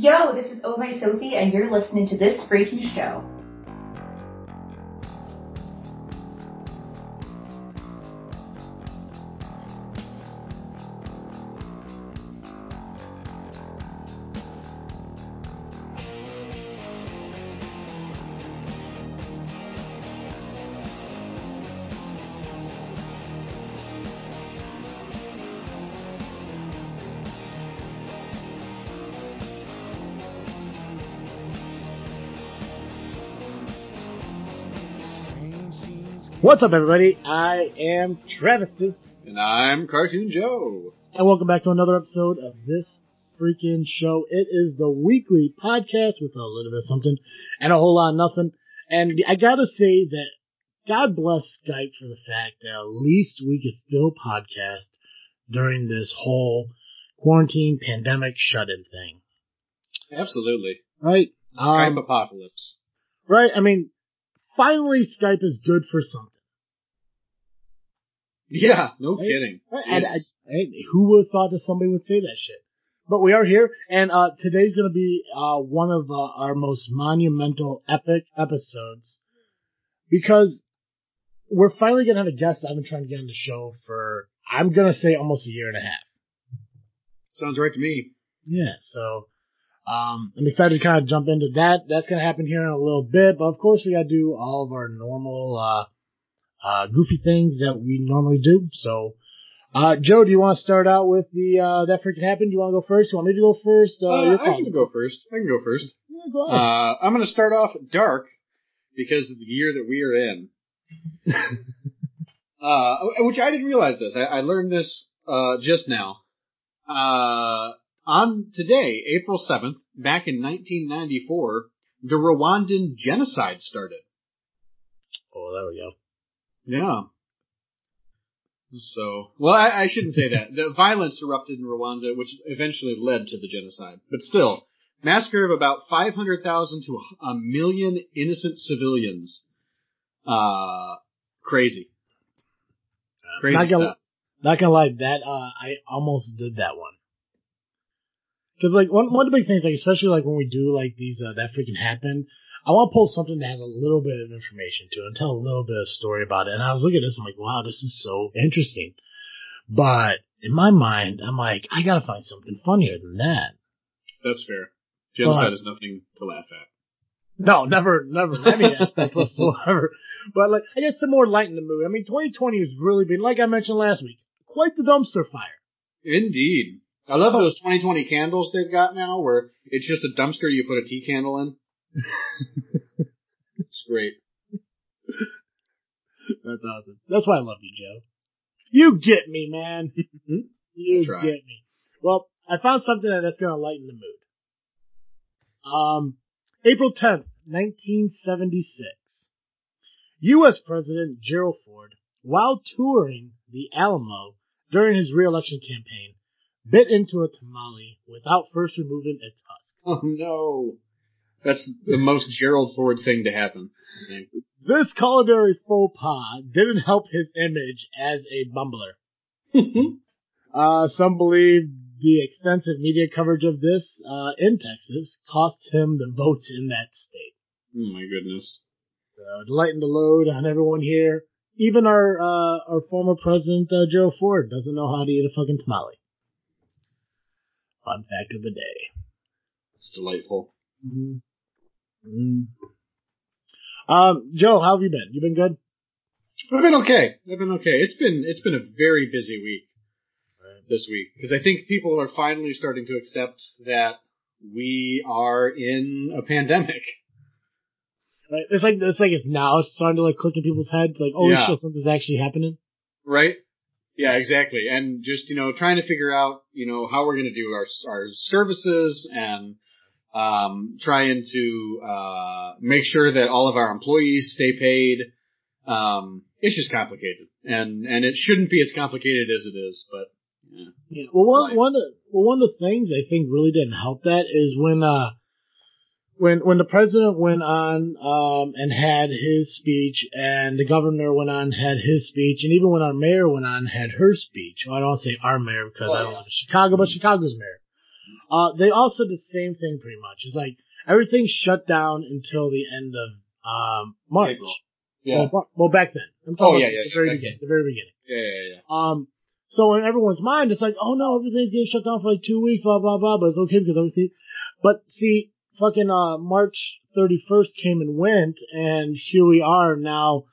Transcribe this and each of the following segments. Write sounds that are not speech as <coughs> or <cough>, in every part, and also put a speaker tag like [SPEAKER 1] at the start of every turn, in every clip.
[SPEAKER 1] Yo, this is Oh Sophie, and you're listening to This Freaking Show.
[SPEAKER 2] What's up, everybody? I am Travis T,
[SPEAKER 3] And I'm Cartoon Joe.
[SPEAKER 2] and welcome back to another episode of this freaking show. It is the weekly podcast with a little bit of something and a whole lot of nothing. And I gotta say that God bless Skype for the fact that at least we could still podcast during this whole quarantine pandemic shut-in thing,
[SPEAKER 3] Absolutely.
[SPEAKER 2] right?
[SPEAKER 3] Skype
[SPEAKER 2] Um,
[SPEAKER 3] apocalypse.
[SPEAKER 2] right? I mean, finally Skype is good for something.
[SPEAKER 3] Yeah, no
[SPEAKER 2] Right?
[SPEAKER 3] kidding.
[SPEAKER 2] And I, who would have thought that somebody would say that shit? But we are here, and uh, today's going to be uh, one of uh, our most monumental, epic episodes because we're finally going to have a guest I've been trying to get on the show for, I'm going to say almost a year and a half.
[SPEAKER 3] Sounds right to me.
[SPEAKER 2] Yeah, so um, I'm excited to kind of jump into that. That's going to happen here in a little bit, but of course we got to do all of our normal uh, goofy things that we normally do. So, uh, Joe, do you want to start out with the uh, that freaking happened? Do you want to go first? You want me to go first? Uh,
[SPEAKER 3] Uh, I can go first. I can go first.
[SPEAKER 2] Yeah, go ahead.
[SPEAKER 3] Uh, I'm going to start off dark because of the year that we are in. <laughs> uh, which I didn't realize this. I, I learned this uh, just now. Uh, on today, April 7th, back in 1994, the Rwandan genocide started.
[SPEAKER 2] oh, there we go.
[SPEAKER 3] Yeah. So, well, I, I shouldn't say that. The violence erupted in Rwanda, which eventually led to the genocide. But still, massacre of about 500,000 to a million innocent civilians. Uh, crazy. Crazy
[SPEAKER 2] not gonna,
[SPEAKER 3] stuff.
[SPEAKER 2] not gonna lie, that uh, I almost did that one. Cause like one one of the big things, like especially like when we do like these uh, that freaking happened, I want to pull something that has a little bit of information to it and tell a little bit of story about it. And I was looking at this, I'm like, wow, this is so interesting. But in my mind, I'm like, I gotta find something funnier than that.
[SPEAKER 3] That's fair. Genocide
[SPEAKER 2] But-
[SPEAKER 3] is nothing to laugh at.
[SPEAKER 2] No, never, never any aspect <laughs> whatsoever. But like, I guess the more light in the mood. I mean, 2020 has really been, like I mentioned last week, quite the dumpster fire.
[SPEAKER 3] Indeed. I love those 2020 candles they've got now where it's just a dumpster you put a tea candle in. It's great.
[SPEAKER 2] That's awesome. That's why I love you, Joe. You get me, man. <laughs> you get me. Well, I found something that's going to lighten the mood. Um, April 10th, 1976. U.S. President Gerald Ford, while touring the Alamo during his re-election campaign, bit into a tamale without first removing its husk.
[SPEAKER 3] Oh no. That's the most Gerald Ford thing to happen.
[SPEAKER 2] This culinary faux pas didn't help his image as a bumbler. <laughs> Uh, some believe the extensive media coverage of this uh, in Texas cost him the votes in that state.
[SPEAKER 3] oh my goodness.
[SPEAKER 2] So to lighten the load on everyone here, even our uh, our former president uh, Joe Ford doesn't know how to eat a fucking tamale. Fun fact of the day.
[SPEAKER 3] It's delightful.
[SPEAKER 2] Mm-hmm. Um, Joe, how have you been? You been good?
[SPEAKER 3] I've been okay. I've been okay. It's been it's been a very busy week this week because I think people are finally starting to accept that we are in a pandemic.
[SPEAKER 2] Right? It's like it's like it's now it's starting to like click in people's heads, like, oh
[SPEAKER 3] Yeah.
[SPEAKER 2] shit, something's actually happening.
[SPEAKER 3] Right? Yeah, exactly. And just, you know, trying to figure out, you know, how we're going to do our, our services and, um, trying to, uh, make sure that all of our employees stay paid. Um, it's just complicated and, and it shouldn't be as complicated as it is, but yeah.
[SPEAKER 2] Yeah. Well, one one of, well one of the things I think really didn't help that is when uh when when the president went on um and had his speech and the governor went on and had his speech and even when our mayor went on and had her speech. Well, I don't want to say our mayor because
[SPEAKER 3] Oh,
[SPEAKER 2] I don't
[SPEAKER 3] yeah.
[SPEAKER 2] live in Chicago, but Chicago's mayor. Uh, they all said the same thing pretty much. It's like everything shut down until the end of um March.
[SPEAKER 3] April. Yeah.
[SPEAKER 2] Well, well, back then. I'm
[SPEAKER 3] Oh,
[SPEAKER 2] talking
[SPEAKER 3] yeah,
[SPEAKER 2] about
[SPEAKER 3] yeah,
[SPEAKER 2] the very beginning. The very beginning.
[SPEAKER 3] yeah, yeah, yeah.
[SPEAKER 2] Um, so in everyone's mind, it's like, oh no, everything's getting shut down for like two weeks, blah blah blah. But it's okay because everything. But see, fucking uh, March 31st came and went, and here we are now,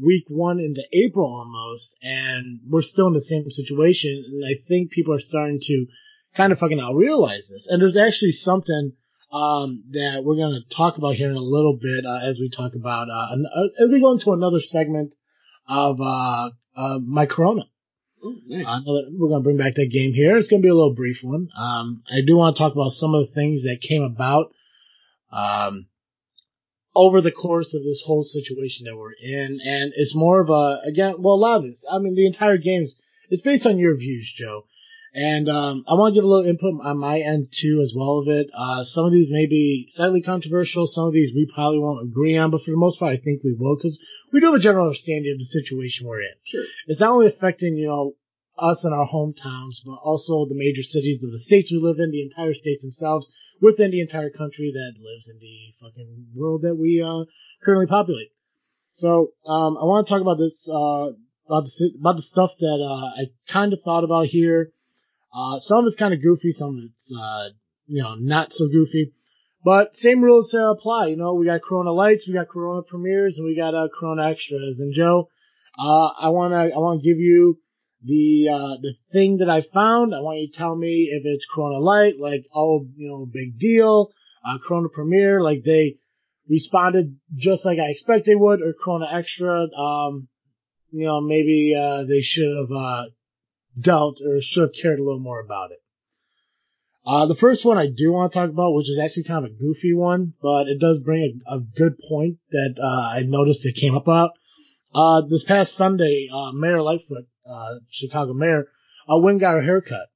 [SPEAKER 2] week one into April almost, and we're still in the same situation. And I think people are starting to kind of fucking now realize this. And there's actually something um, that we're going to talk about here in a little bit uh, as we talk about uh, an, uh, as we go into another segment of uh, uh, my Corona.
[SPEAKER 3] Ooh, nice.
[SPEAKER 2] That we're going to bring back that game here. It's going to be a little brief one. Um, I do want to talk about some of the things that came about um, over the course of this whole situation that we're in, and it's more of a again. Well, a lot of this. I mean, the entire game is it's based on your views, Joe. And um, I want to give a little input on my end too, as well of it. Uh, some of these may be slightly controversial. Some of these we probably won't agree on, but for the most part, I think we will because we do have a general understanding of the situation we're in
[SPEAKER 3] Sure.
[SPEAKER 2] it's not only affecting, you know, us and our hometowns, but also the major cities of the states we live in, the entire states themselves, within the entire country that lives in the fucking world that we, uh, currently populate. So, um, I want to talk about this, uh, about the, about the stuff that, uh, I kind of thought about here. Uh, some of it's kind of goofy, some of it's, uh, you know, not so goofy. But same rules uh, apply. You know, we got Corona Lights, we got Corona Premieres, and we got uh, Corona Extras. And Joe, uh, I wanna I wanna give you the uh, the thing that I found. I want you to tell me if it's Corona Light, like oh you know big deal, uh, Corona Premiere, like they responded just like I expect they would, or Corona Extra, um, you know maybe uh, they should have uh, dealt or should have cared a little more about it. Uh, the first one I do want to talk about, which is actually kind of a goofy one, but it does bring a, a good point that uh, I noticed it came up about. Uh, this past Sunday, uh, Mayor Lightfoot, uh, Chicago mayor, uh, went got her hair cut.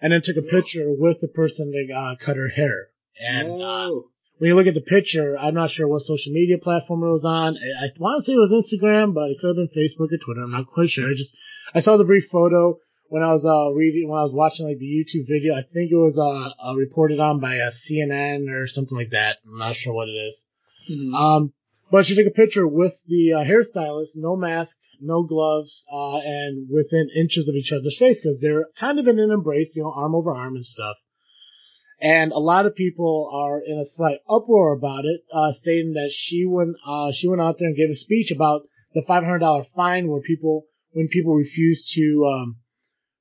[SPEAKER 2] And then took a picture with the person that, cut her hair. And. When you look at the picture, I'm not sure what social media platform it was on. I, I want to say it was Instagram, but it could have been Facebook or Twitter. I'm not quite sure. I just, I saw the brief photo when I was, uh, reading, when I was watching like the YouTube video. I think it was, uh, uh reported on by uh, CNN or something like that. I'm not sure what it is.
[SPEAKER 3] Mhm.
[SPEAKER 2] Um, but she took a picture with the uh, hairstylist, no mask, no gloves, uh, and within inches of each other's face because they're kind of in an embrace, you know, arm over arm and stuff. And a lot of people are in a slight uproar about it, uh, stating that she went, uh, she went out there and gave a speech about the $500 fine where people, when people refuse to, um,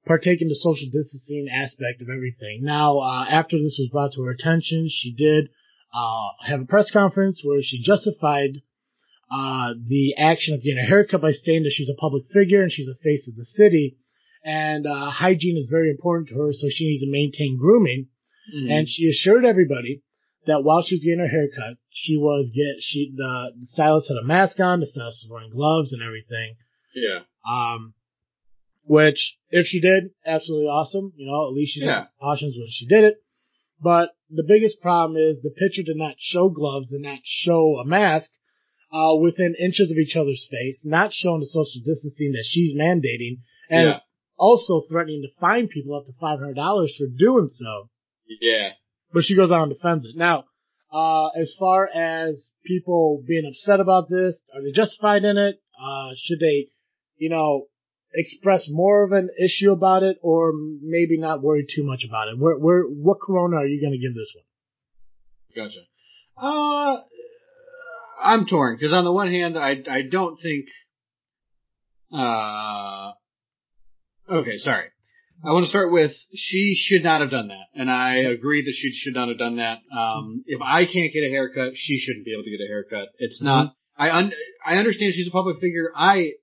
[SPEAKER 2] partake in the social distancing aspect of everything. Now, uh, after this was brought to her attention, she did, uh, have a press conference where she justified uh, the action of getting a haircut by stating that she's a public figure and she's a face of the city, and uh, hygiene is very important to her, so she needs to maintain grooming.
[SPEAKER 3] Mhm.
[SPEAKER 2] And she assured everybody that while she was getting her haircut, she was get she the, the stylist had a mask on, the stylist was wearing gloves and everything.
[SPEAKER 3] yeah.
[SPEAKER 2] Um, which if she did, absolutely awesome. You know, at least she
[SPEAKER 3] Yeah.
[SPEAKER 2] precautions when she did it. But the biggest problem is the picture did not show gloves, and not show a mask, uh, within inches of each other's face, not showing the social distancing that she's mandating, and
[SPEAKER 3] Yeah.
[SPEAKER 2] also threatening to fine people up to $500 for doing so.
[SPEAKER 3] Yeah.
[SPEAKER 2] But she goes out and defends it. Now, uh, as far as people being upset about this, are they justified in it? Uh, should they, you know, express more of an issue about it or maybe not worry too much about it? Where, where, what corona are you going to give this one?
[SPEAKER 3] Gotcha. Uh, I'm torn because on the one hand, I I don't think. Uh, okay, sorry. I want to start with she should not have done that, and I agree that she should not have done that. Um, if I can't get a haircut, she shouldn't be able to get a haircut. It's not. I un- I understand she's a public figure. I,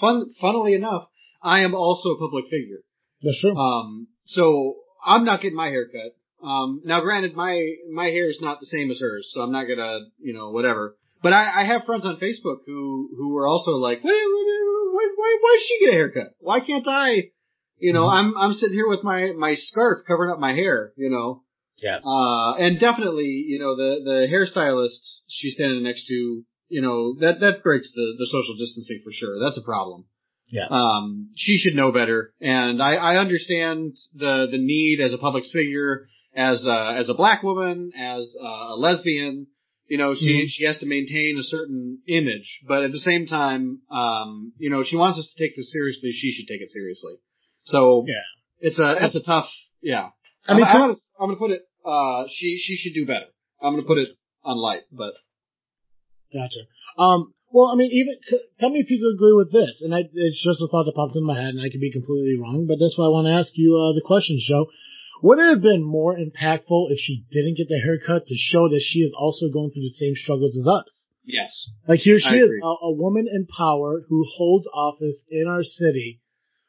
[SPEAKER 3] fun funnily enough, I am also a public figure.
[SPEAKER 2] That's true.
[SPEAKER 3] Um, so I'm not getting my hair cut. Um, now granted, my, my hair is not the same as hers, so I'm not gonna, you know, whatever. But I, I have friends on Facebook who, who were also like, why, why, why, why does she get a haircut? Why can't I? You know,
[SPEAKER 2] Mhm.
[SPEAKER 3] I'm, I'm sitting here with my, my scarf covering up my hair, you know.
[SPEAKER 2] Yeah.
[SPEAKER 3] Uh, and definitely, you know, the, the hairstylist she's standing next to, you know, that, that breaks the, the social distancing for sure. That's a problem.
[SPEAKER 2] Yeah.
[SPEAKER 3] Um, she should know better. And I, I understand the, the need as a public figure, as a, as a black woman, as a lesbian, you know, she,
[SPEAKER 2] Mhm.
[SPEAKER 3] she has to maintain a certain image, but at the same time, um, you know, she wants us to take this seriously, she should take it seriously. So,
[SPEAKER 2] Yeah.
[SPEAKER 3] it's a, it's a tough, yeah.
[SPEAKER 2] I mean,
[SPEAKER 3] I'm, I'm, gonna, I'm gonna put it, uh, she, she should do better. I'm gonna put it on light, but
[SPEAKER 2] Gotcha. Um, well, I mean, even c- tell me if you agree with this, and I, it's just a thought that popped in my head, and I could be completely wrong, but that's why I want to ask you uh, the question, Joe. Would it have been more impactful if she didn't get the haircut to show that she is also going through the same struggles as us?
[SPEAKER 3] yes.
[SPEAKER 2] Like here she
[SPEAKER 3] I
[SPEAKER 2] is, a, a woman in power who holds office in our city,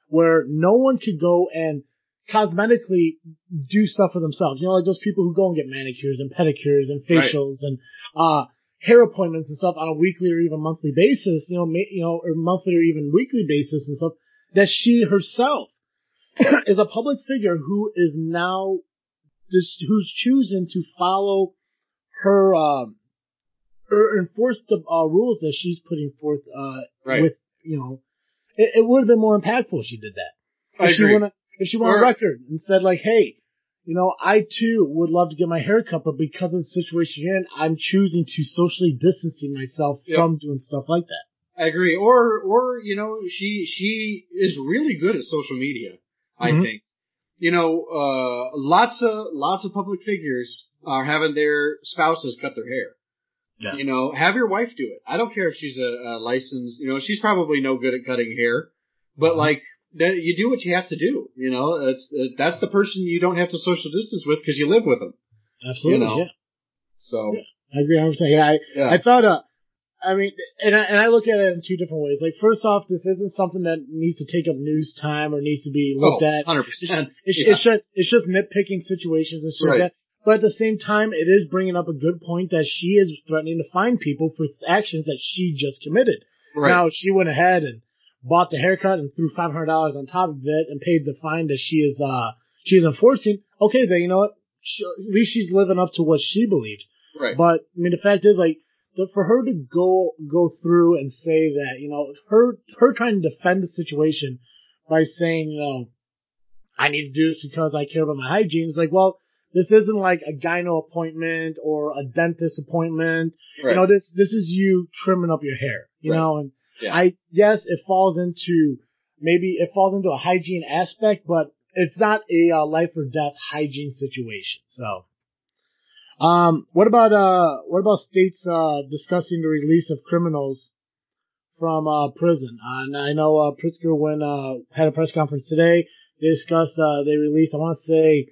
[SPEAKER 2] where no one could go and cosmetically do stuff for themselves. You know, like those people who go and get manicures and pedicures and
[SPEAKER 3] Right.
[SPEAKER 2] facials and uh hair appointments and stuff on a weekly or even monthly basis. You know, ma- you know, or monthly or even weekly basis and stuff. That she herself <coughs> is a public figure who is now who's choosing to follow her um or enforce the uh, rules that she's putting forth uh
[SPEAKER 3] Right.
[SPEAKER 2] with you know it, it would have been more impactful if she did that
[SPEAKER 3] I
[SPEAKER 2] if she
[SPEAKER 3] agree.
[SPEAKER 2] went if she went on record and said like hey you know I too would love to get my hair cut but because of the situation you're in I'm choosing to socially distancing myself
[SPEAKER 3] Yep.
[SPEAKER 2] from doing stuff like that
[SPEAKER 3] I agree. Or, or, you know, she, she is really good at social media, I
[SPEAKER 2] Mhm.
[SPEAKER 3] think. You know, uh, lots of, lots of public figures are having their spouses cut their hair.
[SPEAKER 2] Yeah.
[SPEAKER 3] You know, have your wife do it. I don't care if she's a, a licensed, you know, she's probably no good at cutting hair, but
[SPEAKER 2] Mhm.
[SPEAKER 3] like, that you do what you have to do. You know, it's, uh, that's the person you don't have to social distance with because you live with them.
[SPEAKER 2] absolutely You
[SPEAKER 3] know.
[SPEAKER 2] yeah
[SPEAKER 3] So,
[SPEAKER 2] I agree 100 percent yeah I
[SPEAKER 3] yeah.
[SPEAKER 2] I thought, uh, I mean, and I, and I look at it in two different ways. Like, first off, this isn't something that needs to take up news time or needs to be looked
[SPEAKER 3] oh,
[SPEAKER 2] at.
[SPEAKER 3] 100%.
[SPEAKER 2] It's,
[SPEAKER 3] yeah.
[SPEAKER 2] it's just, it's just nitpicking situations and shit
[SPEAKER 3] Right.
[SPEAKER 2] like that. But at the same time, it is bringing up a good point that she is threatening to fine people for actions that she just committed.
[SPEAKER 3] right.
[SPEAKER 2] Now, she went ahead and bought the haircut and threw $500 on top of it and paid the fine that she is, uh, she is enforcing. Okay, then you know what? She, at least she's living up to what she believes.
[SPEAKER 3] right.
[SPEAKER 2] But I mean, the fact is, like, the, for her to go go through and say that, you know, her her trying to defend the situation by saying, you know, I need to do this because I care about my hygiene. It's like, well, this isn't like a gyno appointment or a dentist appointment.
[SPEAKER 3] right.
[SPEAKER 2] You know, this this is you trimming up your hair. You
[SPEAKER 3] Right.
[SPEAKER 2] know, and
[SPEAKER 3] Yeah.
[SPEAKER 2] I yes, it falls into maybe it falls into a hygiene aspect, but it's not a uh, life or death hygiene situation. So. Um, what about uh, what about states uh discussing the release of criminals from uh prison? Uh, and I know uh Pritzker when uh had a press conference today, they discussed uh they released I want to say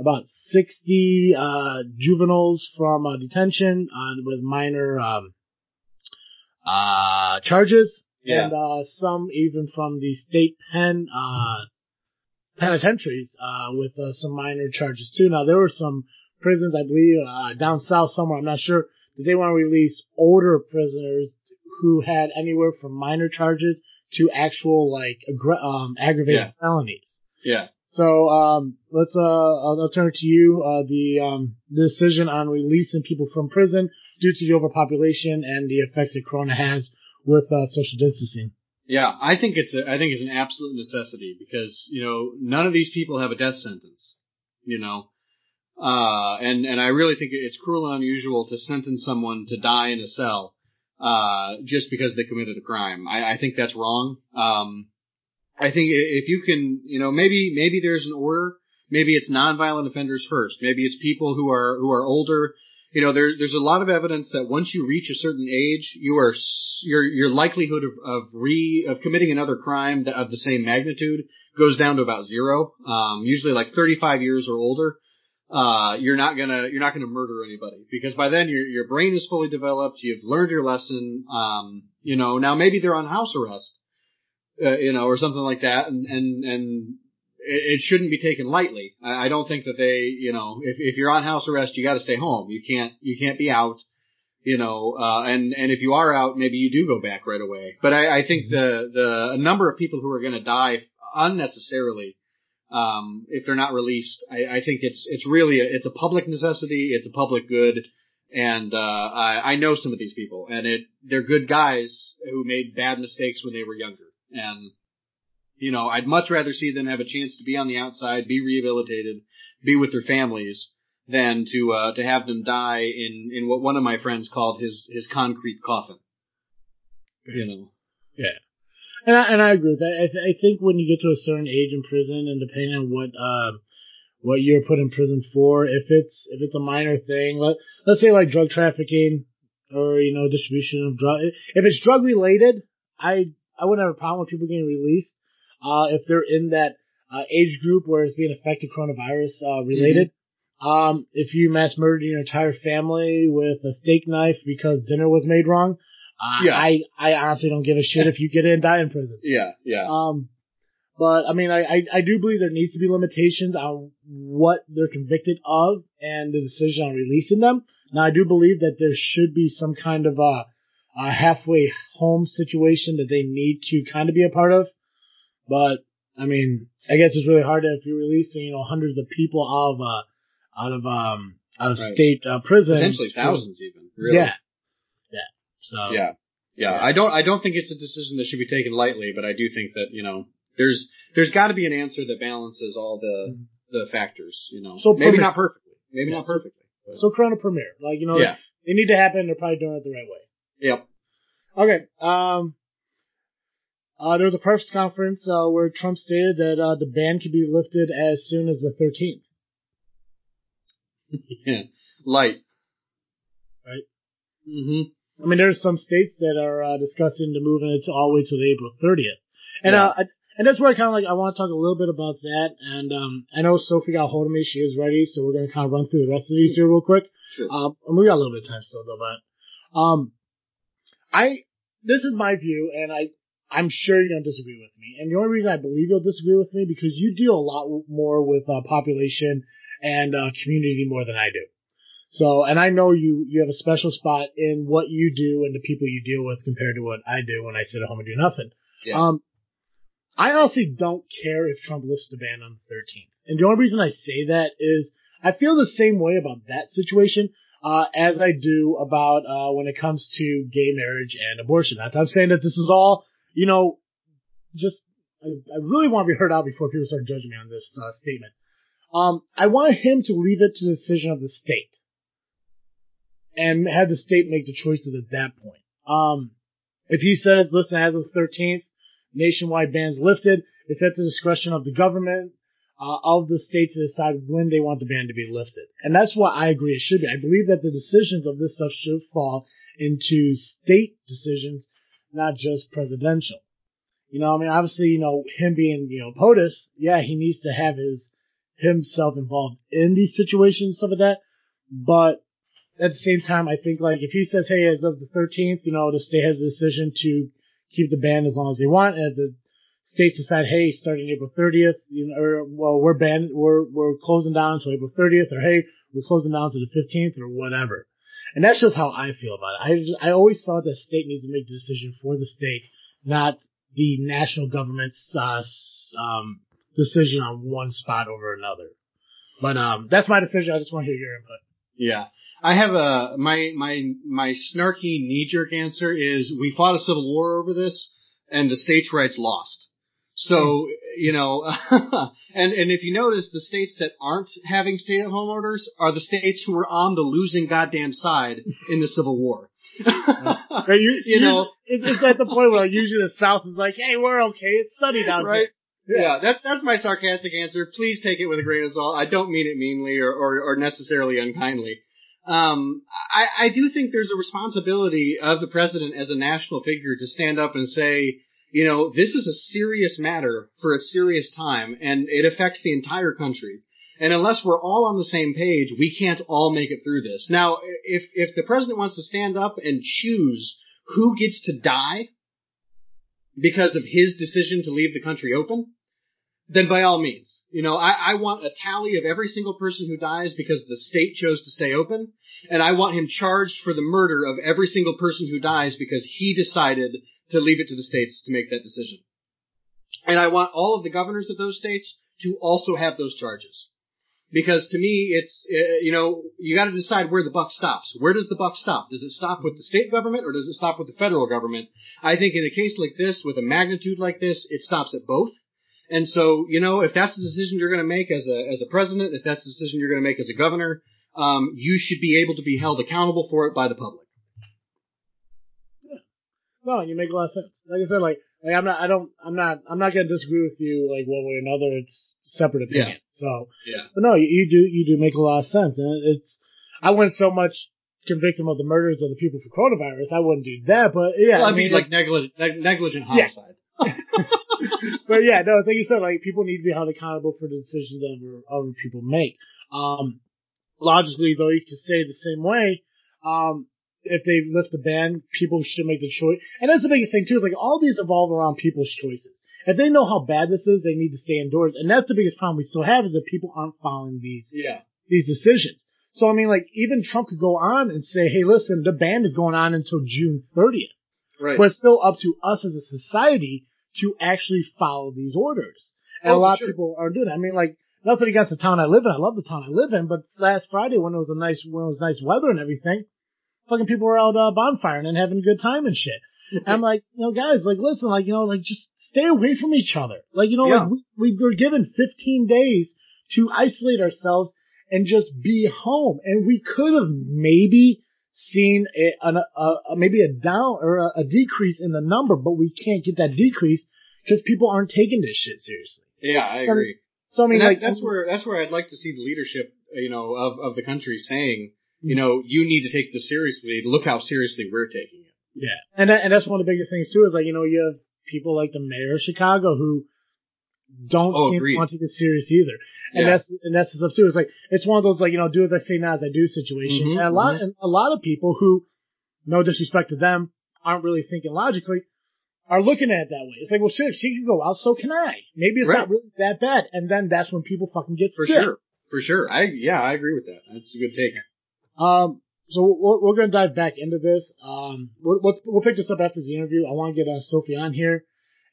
[SPEAKER 2] about sixty uh juveniles from uh, detention uh, with minor um uh charges
[SPEAKER 3] Yeah.
[SPEAKER 2] and uh some even from the state pen uh penitentiaries uh with uh, some minor charges too. Now there were some prisons, I believe, uh, down south somewhere. I'm not sure. That they want to release older prisoners who had anywhere from minor charges to actual like aggra- um, aggravated
[SPEAKER 3] Yeah.
[SPEAKER 2] felonies.
[SPEAKER 3] yeah.
[SPEAKER 2] So um, let's uh, I'll, I'll turn it to you. Uh, the um, decision on releasing people from prison due to the overpopulation and the effects that Corona has with uh, social distancing.
[SPEAKER 3] Yeah, I think it's a, I think it's an absolute necessity because you know none of these people have a death sentence, you know, uh, and and I really think it's cruel and unusual to sentence someone to die in a cell, uh, just because they committed a crime. I, I think that's wrong. Um, I think if you can, you know, maybe maybe there's an order. Maybe it's nonviolent offenders first. Maybe it's people who are who are older. You know, there, there's a lot of evidence that once you reach a certain age, you are your your likelihood of, of re of committing another crime of the same magnitude goes down to about zero. Um, usually like 35 years or older. Uh, you're not gonna you're not gonna murder anybody because by then your your brain is fully developed. You've learned your lesson. Um, you know, now maybe they're on house arrest, uh, you know, or something like that, and and and it, shouldn't be taken lightly. I, don't think that they, you know, if if you're on house arrest, you got to stay home. You can't you can't be out. You know, uh, and and if you are out, maybe you do go back right away. But I, I think the the number of people who are going to die unnecessarily um, if they're not released. I, I think it's it's really a, it's a public necessity. It's a public good, and uh, I, I know some of these people, and it they're good guys who made bad mistakes when they were younger, and You know, I'd much rather see them have a chance to be on the outside, be rehabilitated, be with their families, than to uh, to have them die in in what one of my friends called his his concrete coffin. You know.
[SPEAKER 2] Yeah. And I, and I agree with that. I, th- I think when you get to a certain age in prison, and depending on what uh, what you're put in prison for, if it's if it's a minor thing, let let's say like drug trafficking or you know distribution of drug, if it's drug related, I I wouldn't have a problem with people getting released. Uh, if they're in that uh, age group where it's being affected coronavirus uh, related. Um, if you mass murdered your entire family with a steak knife because dinner was made wrong, uh,
[SPEAKER 3] Yeah.
[SPEAKER 2] I, I honestly don't give a shit if you get in and die in prison. <laughs>
[SPEAKER 3] Yeah, yeah.
[SPEAKER 2] Um, but I mean, I, I, I do believe there needs to be limitations on what they're convicted of and the decision on releasing them. Now, I do believe that there should be some kind of a, a halfway home situation that they need to kind of be a part of. But I mean, I guess it's really hard if you're releasing, you know, hundreds of people out of, uh, out of, um, out of
[SPEAKER 3] Right.
[SPEAKER 2] state uh, prison.
[SPEAKER 3] Potentially thousands even. Really.
[SPEAKER 2] Yeah. Yeah. So.
[SPEAKER 3] Yeah. Yeah. I don't I don't think it's a decision that should be taken lightly, but I do think that, you know, there's there's gotta be an answer that balances all the the factors, you know.
[SPEAKER 2] Mm-hmm. So
[SPEAKER 3] maybe
[SPEAKER 2] permit-
[SPEAKER 3] not perfectly. Maybe
[SPEAKER 2] Yeah,
[SPEAKER 3] not perfectly. but-
[SPEAKER 2] So Corona premiere, like, you know,
[SPEAKER 3] yeah.
[SPEAKER 2] they need to happen. They're probably doing it the right way.
[SPEAKER 3] Yep.
[SPEAKER 2] Okay. Um, uh, there was a press conference uh, where Trump stated that uh, the ban could be lifted as soon as the 13th.
[SPEAKER 3] Yeah. <laughs> Light.
[SPEAKER 2] Right.
[SPEAKER 3] Mm-hmm.
[SPEAKER 2] I mean, there's some states that are uh, discussing the moving it to all the way to the April 30th, and
[SPEAKER 3] Yeah.
[SPEAKER 2] uh, I, and that's where I kind of like I want to talk a little bit about that. And um, I know Sophie got a hold of me; she is ready, so we're gonna kind of run through the rest of these here real quick.
[SPEAKER 3] Sure.
[SPEAKER 2] Um, and we got a little bit of time still though, but, um, I, this is my view and I, I'm sure you're going to disagree with me. And the only reason I believe you'll disagree with me because you deal a lot more with uh, population and uh, community more than I do. So, and I know you, you have a special spot in what you do and the people you deal with compared to what I do when I sit at home and do nothing.
[SPEAKER 3] Yeah.
[SPEAKER 2] Um, I honestly don't care if Trump lifts the ban on the 13th. And the only reason I say that is I feel the same way about that situation uh, as I do about uh, when it comes to gay marriage and abortion. I'm saying that this is all, you know, just I, I really want to be heard out before people start judging me on this uh, statement. Um, I want him to leave it to the decision of the state and have the state make the choices at that point. Um, if he says, listen, as of the 13th, nationwide bans lifted, it's at the discretion of the government uh, of the state to decide when they want the ban to be lifted. And that's what I agree it should be. I believe that the decisions of this stuff should fall into state decisions, not just presidential. You know, I mean, obviously, you know, him being, you know, POTUS, yeah, he needs to have his, himself involved in these situations, stuff like that. But at the same time, I think like if he says, hey, as of the 13th, you know, the state has a decision to keep the ban as long as they want, and the states decide, hey, starting April 30th, you know, or well, we're banned, we're we're closing down until April 30th, or hey, we're closing down to the 15th, or whatever. And that's just how I feel about it. I I always felt that state needs to make the decision for the state, not the national government's uh, um, decision on one spot over another. But um, that's my decision. I just want to hear your input.
[SPEAKER 3] Yeah. I have a my my my snarky knee jerk answer is we fought a civil war over this and the states' rights lost. So you know, <laughs> and and if you notice, the states that aren't having stay at home orders are the states who were on the losing goddamn side in the Civil War. <laughs>
[SPEAKER 2] Right? You,
[SPEAKER 3] You know-
[SPEAKER 2] it's, it's at the point where usually the South is like, hey, we're okay. It's sunny down
[SPEAKER 3] right?
[SPEAKER 2] here.
[SPEAKER 3] Yeah, that's that's my sarcastic answer. Please take it with a grain of salt. I don't mean it meanly or or, or necessarily unkindly. Um, I, I do think there's a responsibility of the president as a national figure to stand up and say, you know, this is a serious matter for a serious time, and it affects the entire country. And unless we're all on the same page, we can't all make it through this. Now, if if the president wants to stand up and choose who gets to die because of his decision to leave the country open, then by all means. You know, I, I want a tally of every single person who dies because the state chose to stay open, and I want him charged for the murder of every single person who dies because he decided to leave it to the states to make that decision. And I want all of the governors of those states to also have those charges. Because to me, it's, uh, you know, you gotta decide where the buck stops. Where does the buck stop? Does it stop with the state government or does it stop with the federal government? I think in a case like this, with a magnitude like this, it stops at both. And so, you know, if that's the decision you're to make as a as a president, if that's the decision you're to make as a governor, um, you should be able to be held accountable for it by the public.
[SPEAKER 2] No, you make a lot of sense. Like I said, like, like I'm not, I don't, I'm not, I'm not gonna disagree with you like one way or another. It's separate opinion.
[SPEAKER 3] Yeah.
[SPEAKER 2] So,
[SPEAKER 3] Yeah.
[SPEAKER 2] but no, you, you do, you do make a lot of sense, and it's. I wouldn't so much convict them of the murders of the people for coronavirus. I wouldn't do that, but yeah,
[SPEAKER 3] well, I,
[SPEAKER 2] I
[SPEAKER 3] mean,
[SPEAKER 2] mean,
[SPEAKER 3] like negligent, neg- negligent
[SPEAKER 2] Yeah.
[SPEAKER 3] homicide. <laughs>
[SPEAKER 2] but yeah, no, it's like you said, like people need to be held accountable for the decisions that other other people make. Um, logically, though, you could say the same way. Um, if they lift the ban, people should make the choice, and that's the biggest thing too. Like all these evolve around people's choices. If they know how bad this is, they need to stay indoors, and that's the biggest problem we still have is that people aren't following these
[SPEAKER 3] Yeah.
[SPEAKER 2] these decisions. So I mean, like even Trump could go on and say, "Hey, listen, the ban is going on until June 30th."
[SPEAKER 3] Right.
[SPEAKER 2] but it's still up to us as a society to actually follow these orders. And
[SPEAKER 3] Oh,
[SPEAKER 2] a lot
[SPEAKER 3] for
[SPEAKER 2] of people aren't doing it. I mean, like, nothing against the town I live in. I love the town I live in, but last Friday when it was a nice, when it was nice weather and everything, fucking people were out, uh, bonfiring and having a good time and shit. And I'm like, you know, guys, like, listen, like, you know, like, just stay away from each other. Like, you know,
[SPEAKER 3] Yeah.
[SPEAKER 2] like, we, we were given 15 days to isolate ourselves and just be home. And we could have maybe seen a, an, a, a maybe a down or a, a decrease in the number, but we can't get that decrease because people aren't taking this shit seriously.
[SPEAKER 3] yeah, I agree.
[SPEAKER 2] So I mean,
[SPEAKER 3] that,
[SPEAKER 2] like,
[SPEAKER 3] that's where that's where I'd like to see the leadership, you know, of of the country saying, you
[SPEAKER 2] Mm-hmm.
[SPEAKER 3] know, you need to take this seriously. Look how seriously we're taking it.
[SPEAKER 2] Yeah, and that, and that's one of the biggest things too is like you know you have people like the mayor of Chicago who don't
[SPEAKER 3] Oh,
[SPEAKER 2] seem
[SPEAKER 3] agreed.
[SPEAKER 2] to want to take it serious either, and
[SPEAKER 3] Yeah.
[SPEAKER 2] that's and that's the stuff too. It's like it's one of those like you know do as I say not as I do situation,
[SPEAKER 3] Mhm,
[SPEAKER 2] and a lot and a lot of people who, no disrespect to them, aren't really thinking logically, are looking at it that way. It's like well shit, if she can go out, so can I. Maybe it's
[SPEAKER 3] Right.
[SPEAKER 2] not really that bad, and then that's when people fucking get
[SPEAKER 3] For
[SPEAKER 2] sick.
[SPEAKER 3] sure. For sure. I yeah, I agree with that. That's a good take.
[SPEAKER 2] Um, so we're, we're going to dive back into this. Um, we'll, we'll, we'll pick this up after the interview. I want to get uh, Sophie on here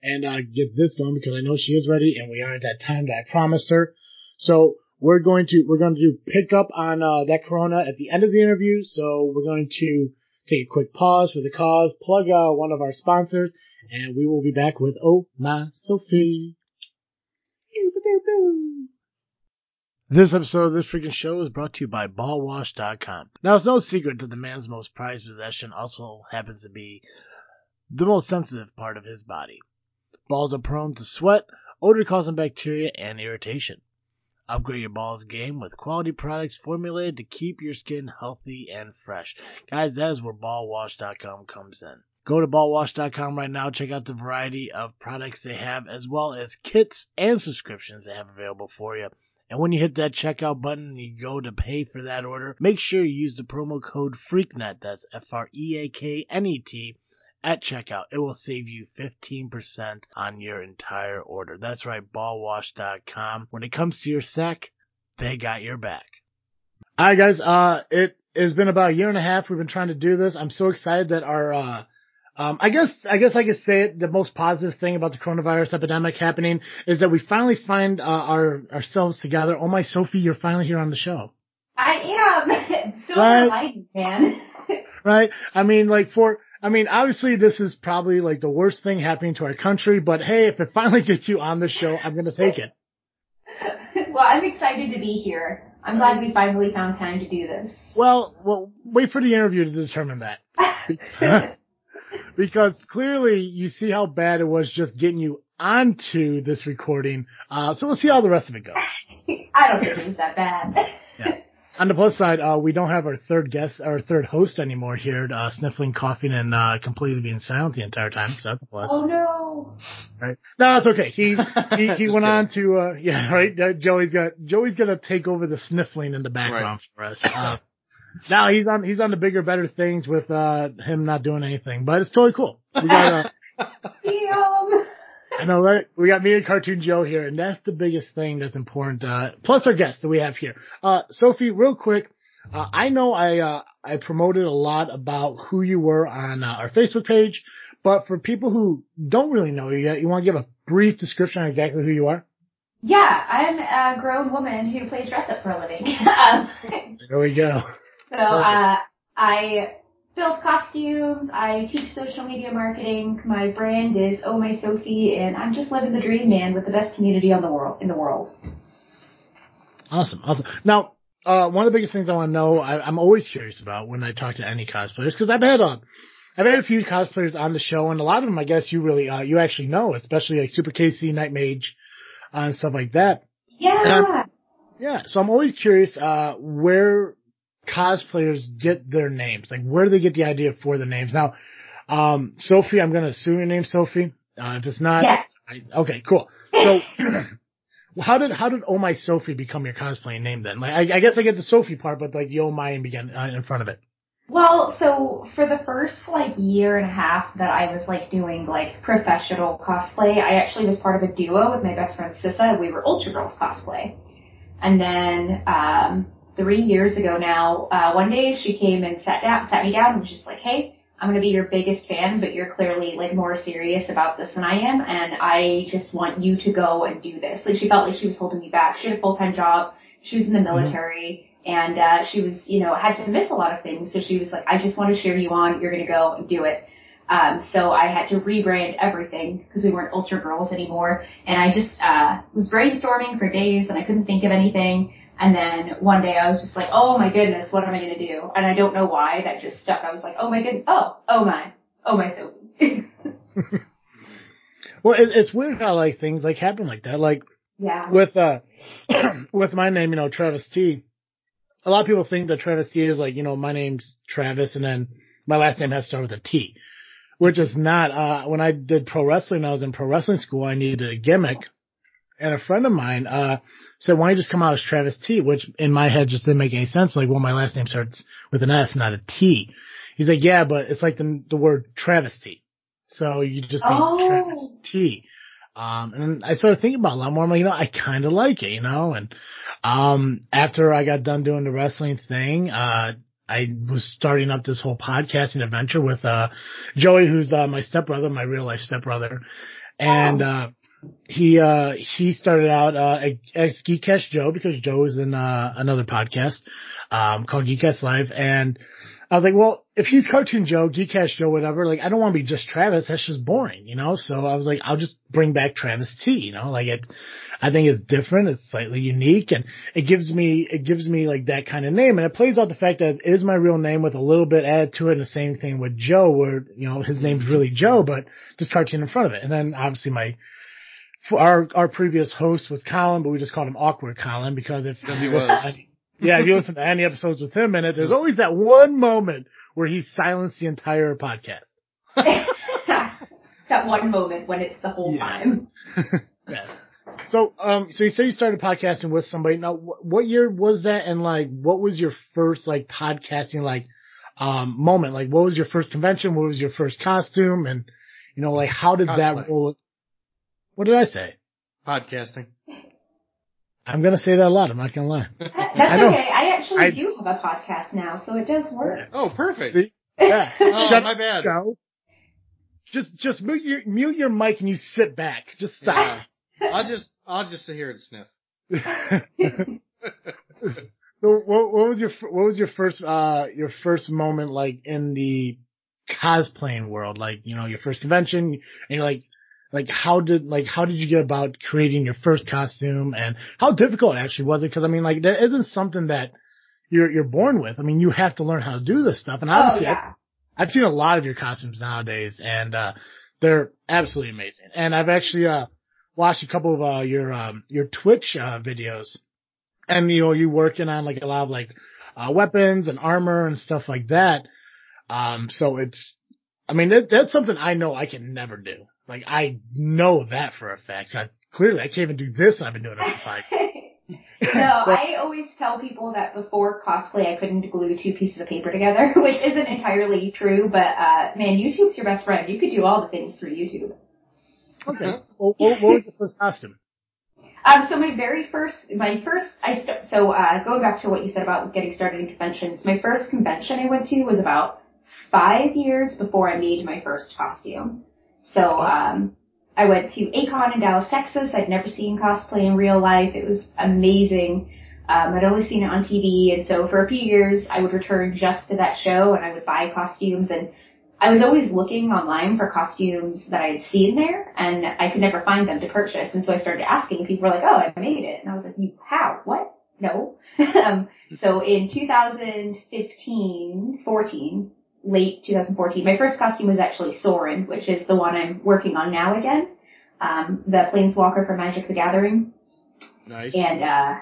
[SPEAKER 2] and uh, get this going because I know she is ready and we are at that time that I promised her. So we're going to we're going to do pick up on uh, that Corona at the end of the interview. So we're going to take a quick pause for the cause, plug uh, one of our sponsors, and we will be back with Oh My Sophie. This episode of this freaking show is brought to you by ballwash.com. Now, it's no secret that the man's most prized possession also happens to be the most sensitive part of his body. Balls are prone to sweat, odor causing bacteria, and irritation. Upgrade your balls game with quality products formulated to keep your skin healthy and fresh. Guys, that is where ballwash.com comes in. Go to ballwash.com right now, check out the variety of products they have, as well as kits and subscriptions they have available for you. And when you hit that checkout button and you go to pay for that order, make sure you use the promo code FREAKNET, that's F R E A K N E T, at checkout. It will save you 15% on your entire order. That's right, ballwash.com. When it comes to your sack, they got your back. Alright guys, uh, it has been about a year and a half we've been trying to do this. I'm so excited that our, uh, um, I guess, I guess I could say it, the most positive thing about the coronavirus epidemic happening is that we finally find, uh, our, ourselves together. Oh my Sophie, you're finally here on the show.
[SPEAKER 1] I am. <laughs> Silver
[SPEAKER 2] Right.
[SPEAKER 1] man. <laughs>
[SPEAKER 2] right? I mean, like for, I mean, obviously this is probably like the worst thing happening to our country, but hey, if it finally gets you on the show, I'm gonna take it. <laughs>
[SPEAKER 1] well, I'm excited to be here. I'm glad we finally found time to do this.
[SPEAKER 2] Well, well, wait for the interview to determine that. Because clearly you see how bad it was just getting you onto this recording. Uh, so we'll see how the rest of it goes. <laughs>
[SPEAKER 1] I don't think it was that bad. <laughs> yeah.
[SPEAKER 2] On the plus side, uh, we don't have our third guest, our third host anymore here, uh, sniffling, coughing, and, uh, completely being silent the entire time. So that's a plus.
[SPEAKER 1] oh no.
[SPEAKER 2] Right? No, it's okay. He he, he <laughs>
[SPEAKER 3] Just
[SPEAKER 2] went on to uh yeah right. Uh, Joey's got Joey's gonna take over the sniffling in the background for us. Now he's on he's on the bigger better things with uh him not doing anything, but it's totally cool. We got uh, <laughs> I know right. We got me and Cartoon Joe here, and that's the biggest thing that's important. Uh, plus our guests that we have here. Uh, Sophie, real quick. Uh, I know I uh, I promoted a lot about who you were on uh, our Facebook page, but for people who don't really know you yet, you want to give a brief description on exactly who you are?
[SPEAKER 1] Yeah, I'm a grown woman who plays dress up for a living. <laughs> um,
[SPEAKER 2] There we go.
[SPEAKER 1] So uh, I build costumes. I teach social media marketing. My brand is Oh My Sophie, and I'm just living the dream, man, with the best community on the world in the world.
[SPEAKER 2] Awesome, awesome. Now, uh, one of the biggest things I want to know, I, am always curious about when I talk to any cosplayers, because I've had a, I've had a few cosplayers on the show, and a lot of them, I guess, you really, uh, you actually know, especially like Super KC, Night Mage, uh, and stuff like that.
[SPEAKER 1] Yeah.
[SPEAKER 2] Yeah. So I'm always curious, uh, where cosplayers get their names. Like, where do they get the idea for the names? Now, um, Sophie, I'm going to assume your name's Sophie. Uh, if it's not,
[SPEAKER 1] yeah.
[SPEAKER 2] I, okay, cool. So, <clears throat> how did, how did Oh My Sophie become your cosplaying name then? Like, I, I guess I get the Sophie part, but like the Oh My began uh, in front of it.
[SPEAKER 1] Well, so for the first like year and a half that I was like doing like professional cosplay, I actually was part of a duo with my best friend Sissa. We were Ultra Girls cosplay. And then, um, three years ago now, uh, one day she came and sat down, sat me down and was just like, hey, I'm going to be your biggest fan, but you're clearly like more serious about this than I am, and I just want you to go and do this. Like she felt like she was holding me back. She had a full-time job. She was in the mm-hmm. military. And, uh, she was, you know, had to miss a lot of things. So she was like, I just want to cheer you on. You're going to go and do it. Um, so I had to rebrand everything because we weren't Ultra Girls anymore. And I just, uh, was brainstorming for days and I couldn't think of anything. And then one day I was just like, oh my goodness, what am I going to do? And I don't know why that just stuck. I was like, oh my goodness, oh, oh my, oh my Sophie. <laughs>
[SPEAKER 2] well, it, it's weird how like things like happen like that. Like,
[SPEAKER 1] yeah.
[SPEAKER 2] with, uh, <clears throat> with my name, you know, Travis T, a lot of people think that Travis T is like, you know, my name's Travis and then my last name has to start with a T, which is not, uh, when I did pro wrestling, I was in pro wrestling school, I needed a gimmick and a friend of mine, uh, said, why don't you just come out as Travis T? Which in my head just didn't make any sense. Like, well, my last name starts with an S, not a T. He's like, yeah, but it's like the, the word travesty. So you just be oh. Travis T. Um, and I started thinking about it a lot more. I'm like, you know, I kind of like it, you know, and, um, after I got done doing the wrestling thing, uh, I was starting up this whole podcasting adventure with, uh, Joey, who's, uh, my stepbrother, my real life stepbrother. And, oh. uh, he uh he started out uh as Geekcast Joe because Joe was in uh another podcast um called Geekcast Live and I was like, well, if he's Cartoon Joe, Geekcast Joe, whatever, like I don't want to be just Travis. That's just boring, you know. So I was like, I'll just bring back Travis T. You know, like it. I think it's different. It's slightly unique, and it gives me it gives me like that kind of name, and it plays out the fact that it is my real name with a little bit added to it. And the same thing with Joe, where you know his name's really Joe, but just cartoon in front of it, and then obviously my our our previous host was Colin, but we just called him Awkward Colin because if
[SPEAKER 3] he was.
[SPEAKER 2] yeah, if you listen to any episodes with him in it, there's always that one moment where he silenced the entire podcast. <laughs>
[SPEAKER 1] that one moment when it's the whole yeah. time. <laughs>
[SPEAKER 2] yeah. So, um, so you say you started podcasting with somebody. Now, what year was that? And like, what was your first like podcasting like, um, moment? Like, what was your first convention? What was your first costume? And, you know, like, how did Cosplay. that roll? What did I say?
[SPEAKER 3] Podcasting.
[SPEAKER 2] I'm gonna say that a lot. I'm not gonna lie.
[SPEAKER 1] That's I okay. I actually I, do have a podcast now, so it does work.
[SPEAKER 3] Oh, perfect.
[SPEAKER 2] See? Yeah. <laughs>
[SPEAKER 3] oh, Shut my bad.
[SPEAKER 2] Go. Just, just mute your, mute your mic and you sit back. Just stop.
[SPEAKER 3] Yeah. I'll just, I'll just sit here and sniff. <laughs>
[SPEAKER 2] so, what, what was your, what was your first, uh, your first moment like in the cosplaying world? Like, you know, your first convention, and you're like, like how did like how did you get about creating your first costume and how difficult actually was it? Because I mean, like that isn't something that you're you're born with. I mean, you have to learn how to do this stuff. And obviously,
[SPEAKER 1] oh, yeah.
[SPEAKER 2] I, have seen a lot of your costumes nowadays, and uh, they're absolutely amazing. And I've actually uh, watched a couple of uh, your um, your Twitch uh, videos, and you know you working on like a lot of like uh, weapons and armor and stuff like that. Um, so it's, I mean, that, that's something I know I can never do. Like I know that for a fact. I, clearly, I can't even do this. I've been doing it for five. <laughs> <laughs>
[SPEAKER 1] no, I always tell people that before cosplay I couldn't glue two pieces of paper together, <laughs> which isn't entirely true, but uh man, YouTube's your best friend. You could do all the things through YouTube.
[SPEAKER 2] Okay. well, what, what was the first costume?
[SPEAKER 1] Um, so my very first, my first, I st- so uh, going back to what you said about getting started in conventions, my first convention I went to was about five years before I made my first costume. So um, I went to A-Kon in Dallas, Texas. I'd never seen cosplay in real life. It was amazing. Um, I'd only seen it on TV, and so for a few years, I would return just to that show, and I would buy costumes, and I was always looking online for costumes that I had seen there, and I could never find them to purchase, and so I started asking. People were like, "Oh, I made it," and I was like, "You how? What? No." <laughs> um, so in 2015, 14, late 2014, my first costume was actually Sorin, which is the one I'm working on now again. Um, the Planeswalker from Magic the Gathering.
[SPEAKER 2] Nice.
[SPEAKER 1] And, uh,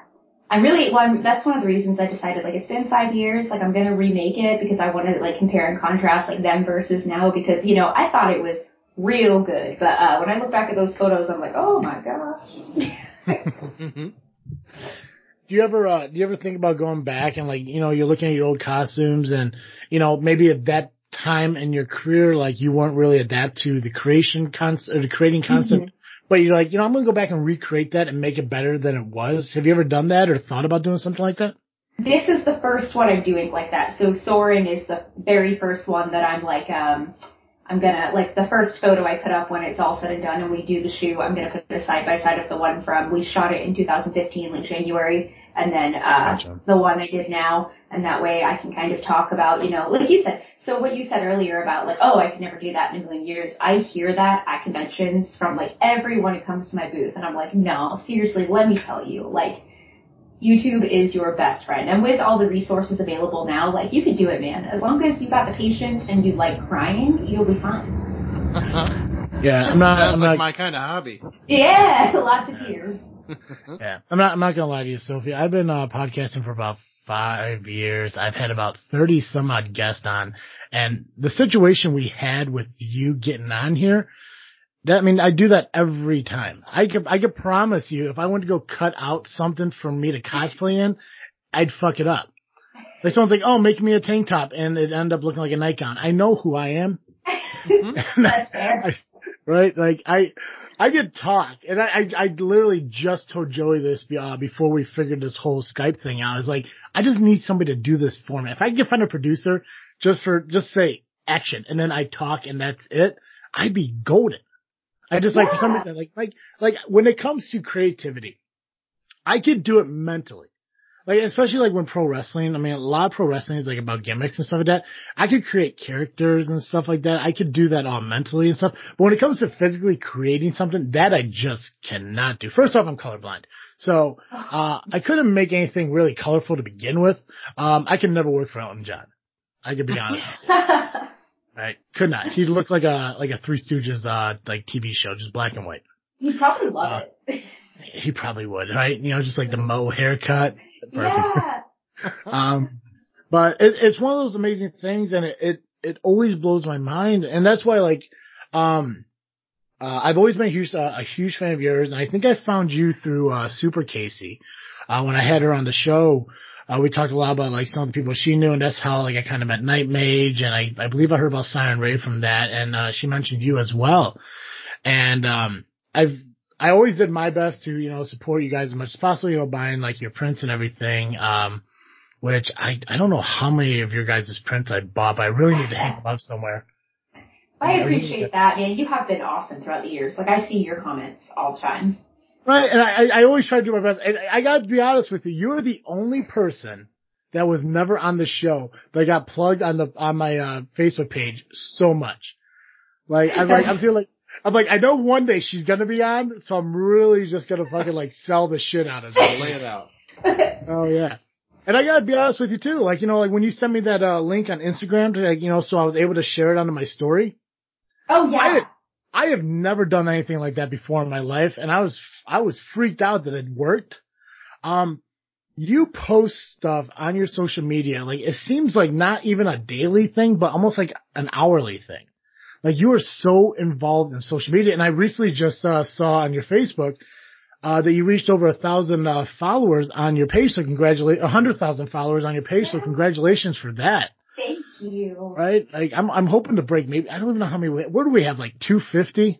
[SPEAKER 1] I'm really, well, I'm, that's one of the reasons I decided, like, it's been five years, like, I'm gonna remake it because I wanted to, like, compare and contrast, like, them versus now because, you know, I thought it was real good, but, uh, when I look back at those photos, I'm like, oh my gosh. <laughs>
[SPEAKER 2] do you ever uh, do you ever think about going back and like you know you're looking at your old costumes and you know maybe at that time in your career like you weren't really adapt to the creation concept or the creating concept mm-hmm. but you're like you know I'm gonna go back and recreate that and make it better than it was. Have you ever done that or thought about doing something like that?
[SPEAKER 1] This is the first one I'm doing like that. So Sorin is the very first one that I'm like um I'm gonna like the first photo I put up when it's all said and done and we do the shoe, I'm gonna put it side by side of the one from we shot it in 2015, like January, and then uh, gotcha. the one I did now, and that way I can kind of talk about, you know, like you said. So what you said earlier about like, oh, I could never do that in a million years. I hear that at conventions from like everyone who comes to my booth, and I'm like, no, seriously, let me tell you, like YouTube is your best friend. And with all the resources available now, like you could do it, man. As long as you got the patience and you like crying, you'll be fine. <laughs>
[SPEAKER 2] yeah, I'm not.
[SPEAKER 4] Sounds
[SPEAKER 2] I'm
[SPEAKER 4] like
[SPEAKER 2] not,
[SPEAKER 4] my kind of hobby.
[SPEAKER 1] Yeah, <laughs> lots of tears. <laughs>
[SPEAKER 2] yeah, I'm not. I'm not gonna lie to you, Sophie. I've been uh, podcasting for about five years. I've had about 30 some odd guests on and the situation we had with you getting on here that, I mean, I do that every time. I could, I could promise you, if I went to go cut out something for me to cosplay in, I'd fuck it up. Like someone's like, oh, make me a tank top, and it end up looking like a nightgown. I know who I am. <laughs>
[SPEAKER 1] That's fair.
[SPEAKER 2] I, right? Like I, I could talk, and I, I, I literally just told Joey this uh, before we figured this whole Skype thing out. I was like, I just need somebody to do this for me. If I could find a producer just for, just say action, and then I talk, and that's it, I'd be golden. I just yeah. like for some reason, like, like, like when it comes to creativity, I could do it mentally. Like, especially like when pro wrestling, I mean, a lot of pro wrestling is like about gimmicks and stuff like that. I could create characters and stuff like that. I could do that all mentally and stuff. But when it comes to physically creating something, that I just cannot do. First off, I'm colorblind. So, <sighs> uh, I couldn't make anything really colorful to begin with. Um, I could never work for Elton John. I could be honest. <laughs> Right. Could not. He looked like a like a Three Stooges uh like TV show, just black and white.
[SPEAKER 1] He'd probably love uh, it. <laughs>
[SPEAKER 2] He probably would, right? You know, just like the Mo haircut.
[SPEAKER 1] Yeah. <laughs>
[SPEAKER 2] um, but it, it's one of those amazing things, and it, it it always blows my mind, and that's why like um. Uh, I've always been a huge, uh, a huge fan of yours, and I think I found you through uh, Super Casey uh, when I had her on the show. Uh, we talked a lot about like some of the people she knew, and that's how like I kind of met Night Mage, and I I believe I heard about Siren Ray from that, and uh, she mentioned you as well. And um, I've I always did my best to you know support you guys as much as possible, you know, buying like your prints and everything. Um, which I I don't know how many of your guys' prints I bought, but I really need to hang them up somewhere.
[SPEAKER 1] I appreciate that, man. You have been awesome throughout the years. Like I see your comments all the time.
[SPEAKER 2] Right, and I, I always try to do my best. And I got to be honest with you, you're the only person that was never on the show that got plugged on the on my uh, Facebook page so much. Like I'm like I'm feeling like I'm like I know one day she's gonna be on, so I'm really just gonna fucking like sell the shit out of
[SPEAKER 4] it. Lay it out. <laughs>
[SPEAKER 2] oh yeah. And I gotta be honest with you too, like, you know, like when you sent me that, uh, link on Instagram to, like, you know, so I was able to share it onto my story.
[SPEAKER 1] Oh yeah.
[SPEAKER 2] I, have never done anything like that before in my life, and I was I was freaked out that it worked. Um, you post stuff on your social media, like it seems like not even a daily thing, but almost like an hourly thing. Like you are so involved in social media, and I recently just uh, saw on your Facebook uh, that you reached over a thousand uh, followers on your page. So congratulate a hundred thousand followers on your page. So congratulations for that.
[SPEAKER 1] Thank you.
[SPEAKER 2] Right? Like I'm I'm hoping to break maybe I don't even know how many where do we have like 250?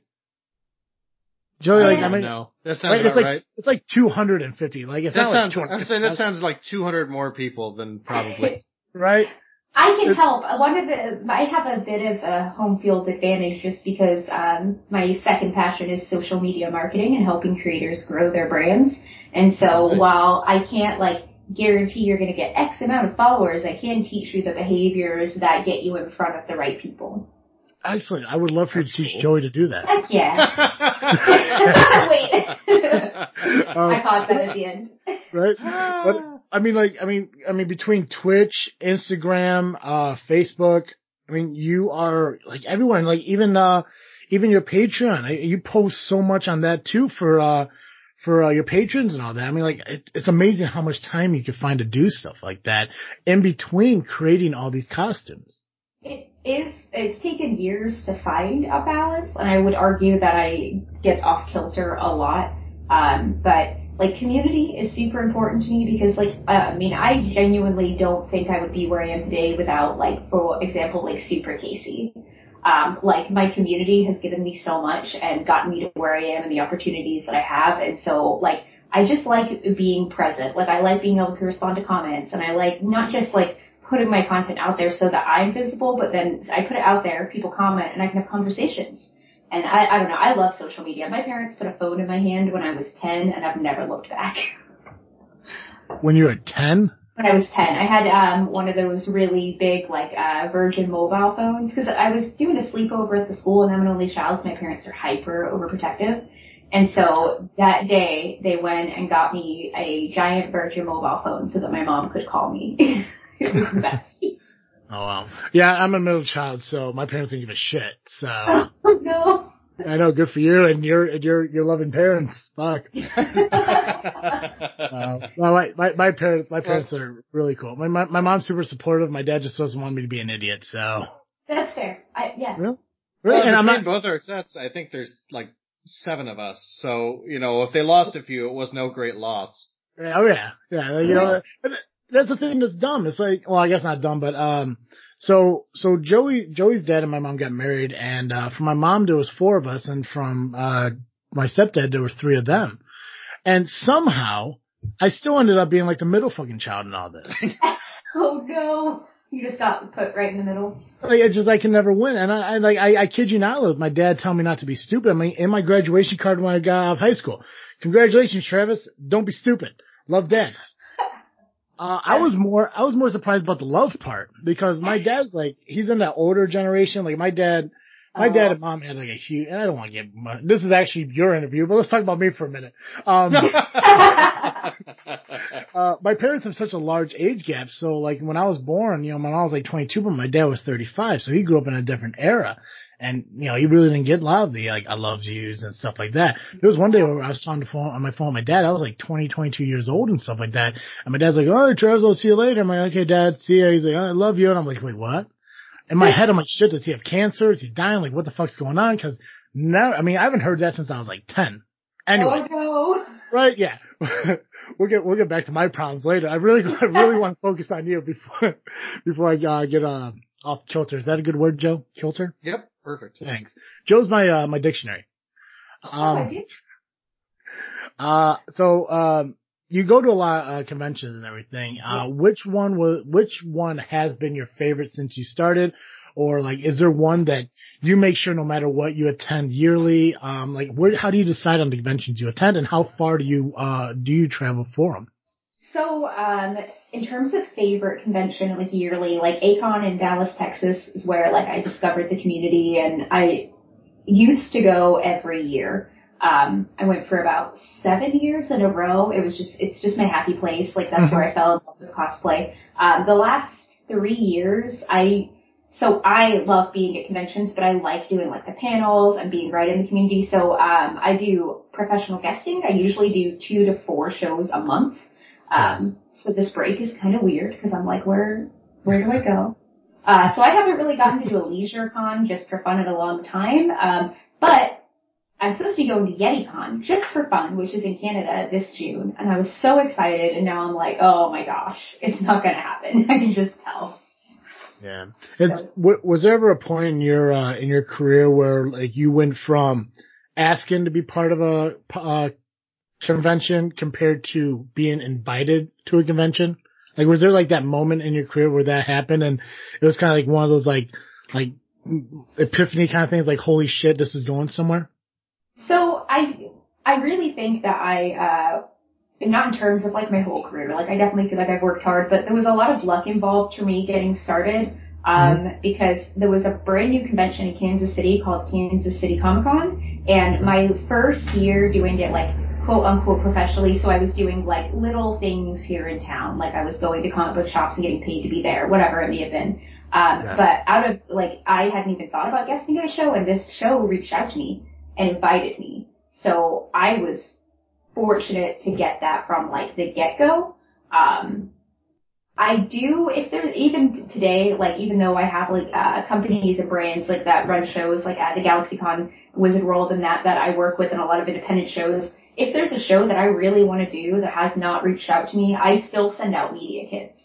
[SPEAKER 2] Joey, like I mean,
[SPEAKER 4] no, that sounds
[SPEAKER 2] right, it's like,
[SPEAKER 4] right.
[SPEAKER 2] It's like 250. Like it's
[SPEAKER 4] that
[SPEAKER 2] not
[SPEAKER 4] sounds.
[SPEAKER 2] like
[SPEAKER 4] I'm saying that sounds like 200 more people than probably. <laughs>
[SPEAKER 2] right.
[SPEAKER 1] I can help. One of the I have a bit of a home field advantage just because um, my second passion is social media marketing and helping creators grow their brands. And so nice. while I can't like guarantee you're going to get X amount of followers. I can teach you the behaviors that get you in front of the right people.
[SPEAKER 2] Excellent. I would love for you to
[SPEAKER 3] That's
[SPEAKER 2] teach. Joey to do that.
[SPEAKER 1] Heck yeah. <laughs> <laughs> Wait.
[SPEAKER 2] Um, <laughs>
[SPEAKER 1] I caught that at the end.
[SPEAKER 2] right? But I mean, like, I mean, I mean, between Twitch, Instagram, uh, Facebook, I mean, you are like everyone, like even, uh, even your Patreon, you post so much on that too for, uh, for uh, your patrons and all that. I mean, like, it, it's amazing how much time you can find to do stuff like that in between creating all these costumes.
[SPEAKER 1] It is, it's taken years to find a balance, and I would argue that I get off kilter a lot. Um, but like community is super important to me because like, uh, I mean, I genuinely don't think I would be where I am today without like, for example, like Super Casey. Um, like my community has given me so much and gotten me to where I am and the opportunities that I have. And so like, I just like being present. Like I like being able to respond to comments and I like not just like putting my content out there so that I'm visible, but then I put it out there, people comment and I can have conversations. And I, I don't know, I love social media. My parents put a phone in my hand when I was 10 and I've never looked back.
[SPEAKER 2] When you're at 10,
[SPEAKER 1] When I was 10, I had um, one of those really big, like, uh, Virgin mobile phones, because I was doing a sleepover at the school, and I'm an only child, so my parents are hyper overprotective. And so that day, they went and got me a giant Virgin mobile phone so that my mom could call me. <laughs> it was the best.
[SPEAKER 2] oh wow. Yeah, I'm a middle child, so my parents didn't give a shit, so. <laughs>
[SPEAKER 1] oh no.
[SPEAKER 2] I know, good for you and your and your your loving parents. Fuck. <laughs> Uh, well, my, my my parents my parents are really cool. My, my my mom's super supportive. My dad just doesn't want me to be an idiot. So
[SPEAKER 1] That's fair. I, yeah.
[SPEAKER 2] really,
[SPEAKER 4] Well,
[SPEAKER 2] really, and I'm not.
[SPEAKER 4] both our sets, I think there's like seven of us. So, you know, if they lost a few, it was no great loss.
[SPEAKER 2] Oh yeah, yeah. like, You know, that's the thing that's dumb. It's like, well, I guess not dumb, but um, so so Joey Joey's dad and my mom got married, and uh, from my mom there was four of us, and from uh my stepdad there were three of them, and somehow I still ended up being like the middle fucking child in all this. <laughs>
[SPEAKER 1] Oh no. You just got put right in the middle.
[SPEAKER 2] Like, it's just I can never win, and I, I like I, I kid you not, Liz, my dad telling me not to be stupid. I mean, in my graduation card when I got out of high school, congratulations, Travis. Don't be stupid. Love, Dad. Uh, I was more I was more surprised about the love part because my <laughs> dad's like he's in that older generation. Like my dad, my dad and mom had like a huge. And I don't want to get my, this is actually your interview, but let's talk about me for a minute. Um, <laughs> <laughs> uh, my parents have such a large age gap. So like when I was born, you know, my mom was like 22, but my dad was 35. So he grew up in a different era. And, you know, he really didn't get a lot of the, like, I love yous and stuff like that. There was one day where I was on the phone, on my phone with my dad. I was like 20, 22 years old and stuff like that. And my dad's like, oh, Travis, I'll see you later. I'm like, okay, dad, see ya. He's like, I love you. And I'm like, wait, what? In my head, I'm like, shit, does he have cancer? Is he dying? Like, what the fuck's going on? Cause now, I mean, I haven't heard that since I was like 10. Anyways.
[SPEAKER 1] Oh
[SPEAKER 2] Right? Yeah. <laughs> we'll get we'll get back to my problems later. I really <laughs> I really want to focus on you before <laughs> before I uh, get uh, off kilter. Is that a good word, Joe? Kilter?
[SPEAKER 4] yep, perfect.
[SPEAKER 2] Thanks. Joe's my uh, my dictionary.
[SPEAKER 1] Oh,
[SPEAKER 2] Um, uh, so um, you go to a lot of uh, conventions and everything. Uh, which one was which one has been your favorite since you started? Or like, is there one that you make sure no matter what you attend yearly? Um, like, where, how do you decide on the conventions you attend, and how far do you uh do you travel for them?
[SPEAKER 1] So, um, in terms of favorite convention, like yearly, like A-Kon in Dallas, Texas is where like I discovered the community and I used to go every year. Um, I went for about seven years in a row. It was just, it's just my happy place. Like that's where I fell in love with cosplay. Um, the last three years, I, so I love being at conventions, but I like doing like the panels and being right in the community. So, um, I do professional guesting. I usually do two to four shows a month. Um, so this break is kind of weird because I'm like, where, where do I go? Uh, so I haven't really gotten to do a leisure con just for fun in a long time. Um, but I'm supposed to be going to YetiCon just for fun, which is in Canada this June. And I was so excited and now I'm like, oh my gosh, it's not going to happen. <laughs> I can just tell.
[SPEAKER 2] Yeah. It's, w- was there ever a point in your uh, in your career where like you went from asking to be part of a uh, convention compared to being invited to a convention? Like, was there like that moment in your career where that happened, and it was kind of like one of those like like epiphany kind of things, like holy shit, this is going somewhere?
[SPEAKER 1] So I, I really think that I, uh, not in terms of like my whole career. Like I definitely feel like I've worked hard, but there was a lot of luck involved for me getting started. Um, mm-hmm. because there was a brand new convention in Kansas City called Kansas City Comic Con, and my first year doing it like quote unquote professionally, so I was doing like little things here in town, like I was going to comic book shops and getting paid to be there, whatever it may have been. Um, yeah. but out of like I hadn't even thought about guesting at a show, and this show reached out to me and invited me, so I was fortunate to get that from like the get go. Um, I do, if there's even today, like even though I have like uh, companies and brands like that run shows like at the GalaxyCon, Wizard World, and that that I work with, and a lot of independent shows. If there's a show that I really want to do that has not reached out to me, I still send out media kits.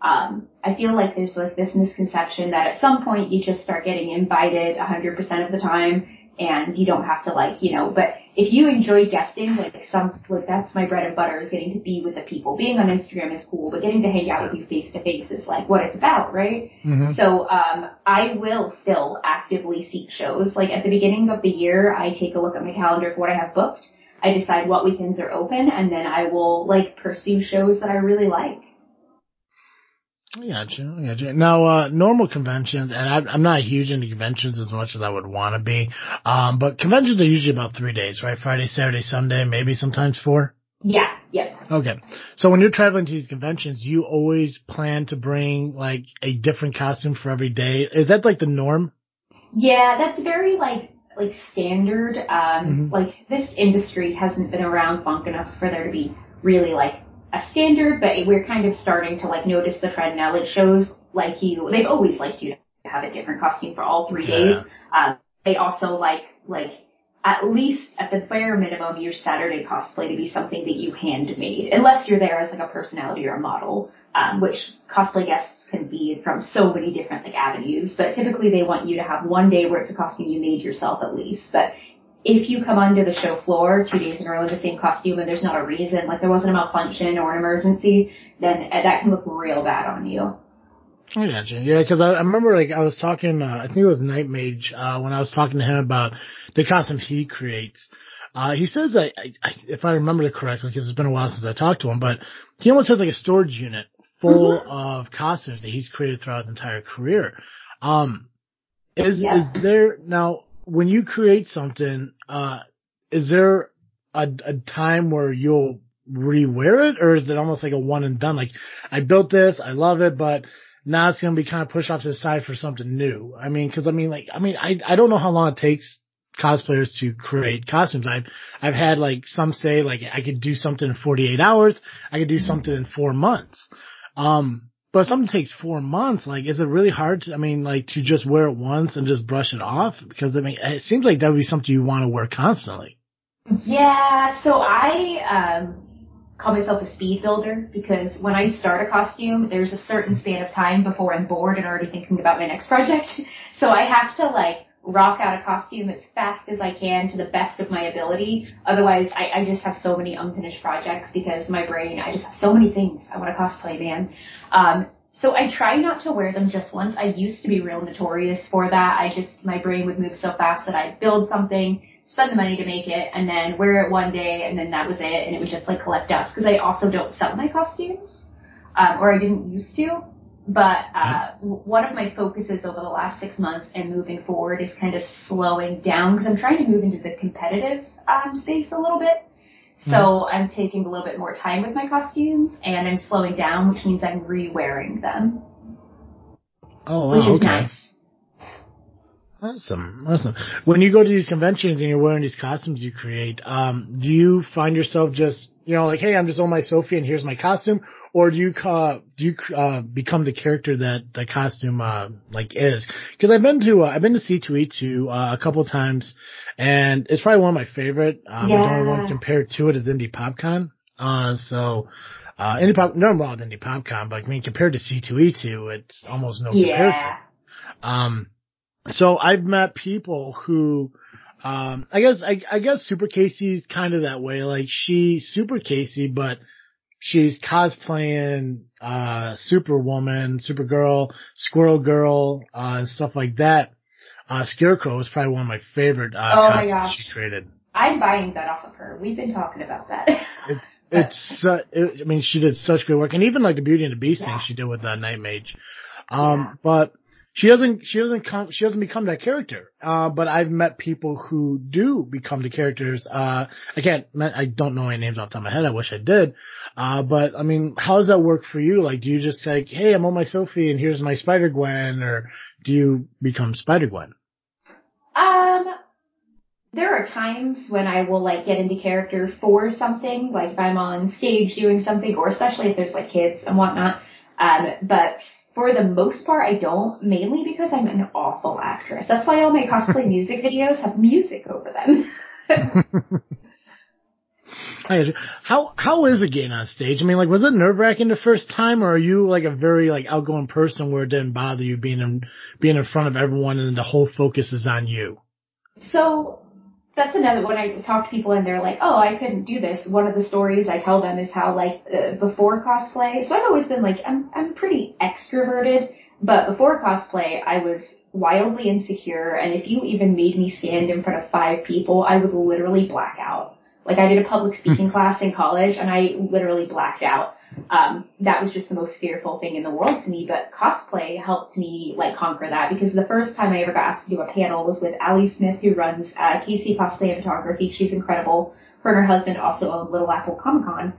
[SPEAKER 1] Um, I feel like there's like this misconception that at some point you just start getting invited 100% of the time, and you don't have to like, you know, but if you enjoy guesting, like some, like that's my bread and butter is getting to be with the people. Being on Instagram is cool, but getting to hang out with you face to face is like what it's about, right? Mm-hmm. So, um, I will still actively seek shows. Like at the beginning of the year, I take a look at my calendar for what I have booked. I decide what weekends are open and then I will like pursue shows that I really like.
[SPEAKER 2] I got you. I got you. Now, uh, normal conventions, and I, I'm not huge into conventions as much as I would want to be, um, but conventions are usually about three days, right? Friday, Saturday, Sunday, maybe sometimes four.
[SPEAKER 1] Yeah. Yeah.
[SPEAKER 2] Okay. So when you're traveling to these conventions, you always plan to bring like a different costume for every day. Is that like the norm?
[SPEAKER 1] Yeah, that's very like like standard. Um, mm-hmm. like this industry hasn't been around long enough for there to be really like a standard, but we're kind of starting to like notice the trend now. Like shows like you, they've always liked you to have a different costume for all three days. Um, they also like like at least at the bare minimum your Saturday cosplay to be something that you handmade, unless you're there as like a personality or a model, um, which cosplay guests can be from so many different like avenues. But typically they want you to have one day where it's a costume you made yourself at least. But if you come onto the show floor two days in a row in the same costume and there's not a reason, like there wasn't a malfunction or an emergency, then that can look real bad on you.
[SPEAKER 2] I gotcha. Yeah, because I, I remember like I was talking, uh, I think it was Night Mage, uh, when I was talking to him about the costume he creates. Uh, he says, I, I, if I remember it correctly, because it's been a while since I talked to him, but he almost has like a storage unit full mm-hmm. of costumes that he's created throughout his entire career. Um, is, yeah. is there, now, when you create something, uh, is there a, a time where you'll rewear it or is it almost like a one and done? Like I built this, I love it, but now it's going to be kind of pushed off to the side for something new. I mean, cause I mean, like, I mean, I, I don't know how long it takes cosplayers to create costumes. I've, I've had like some say like I could do something in 48 hours. I could do something in four months. Um, but something takes four months, like, is it really hard to, I mean, like, to just wear it once and just brush it off? Because, I mean, it seems like that would be something you want to wear constantly.
[SPEAKER 1] Yeah, so I, um, call myself a speed builder because when I start a costume, there's a certain span of time before I'm bored and already thinking about my next project. <laughs> So I have to, like, rock out a costume as fast as I can to the best of my ability. Otherwise, I, I just have so many unfinished projects because my brain, I just have so many things I want to cosplay, man. Um, so I try not to wear them just once. I used to be real notorious for that. I just, my brain would move so fast that I'd build something, spend the money to make it, and then wear it one day, and then that was it, and it would just like collect dust. Because I also don't sell my costumes, um, or I didn't used to. But uh, one of my focuses over the last six months and moving forward is kind of slowing down because I'm trying to move into the competitive um, space a little bit. So mm-hmm. I'm taking a little bit more time with my costumes and I'm slowing down, which means I'm re-wearing them.
[SPEAKER 2] Oh, wow, which is okay. nice. Awesome, awesome. When you go to these conventions and you're wearing these costumes you create, um, do you find yourself just, you know, like, hey, I'm just on my Sophie and here's my costume, or do you uh, do you uh, become the character that the costume uh, like is? Because I've been to uh, I've been to C2E2 uh, a couple times, and it's probably one of my favorite. Um, yeah. The only one compared to it is Indy PopCon. Uh, so. Uh, Indy Pop, no wrong with Indy PopCon, but I mean, compared to C2E2, it's almost no yeah. comparison. Um, so I've met people who, um, I guess, I, I guess Super Casey's kind of that way. Like she's Super Casey, but she's cosplaying, uh, Superwoman, Supergirl, Squirrel Girl, uh, and stuff like that. Uh, Scarecrow is probably one of my favorite, uh, oh costumes she created.
[SPEAKER 1] I'm buying that off of her. We've been talking about that. <laughs>
[SPEAKER 2] it's it's, uh, it, I mean, she did such good work, and even like the Beauty and the Beast yeah. thing she did with uh, Night Mage. Um, yeah. but she doesn't she doesn't come she doesn't become that character. Uh, but I've met people who do become the characters. Uh, I can't I don't know any names off the top of my head. I wish I did. Uh, but I mean, how does that work for you? Like, do you just like, hey, I'm on my Sophie and here's my Spider Gwen, or do you become Spider Gwen?
[SPEAKER 1] Um, there are times when I will like get into character for something, like if I'm on stage doing something, or especially if there's like kids and whatnot. Um, but for the most part, I don't, mainly because I'm an awful actress. That's why all my cosplay <laughs> music videos have music over them. <laughs>
[SPEAKER 2] how how is it getting on stage? I mean, like, was it nerve wracking the first time, or are you like a very like outgoing person where it didn't bother you being in being in front of everyone and the whole focus is on you?
[SPEAKER 1] So that's another when I talk to people and they're like, "Oh, I couldn't do this." One of the stories I tell them is how like uh, before cosplay. So I've always been like I'm I'm pretty extroverted, but before cosplay I was wildly insecure and if you even made me stand in front of 5 people, I would literally black out. Like I did a public speaking class in college and I literally blacked out um, that was just the most fearful thing in the world to me. But cosplay helped me like conquer that because the first time I ever got asked to do a panel was with Allie Smith, who runs uh, KC Cosplay and Photography. She's incredible. Her and her husband also own Little Apple Comic Con.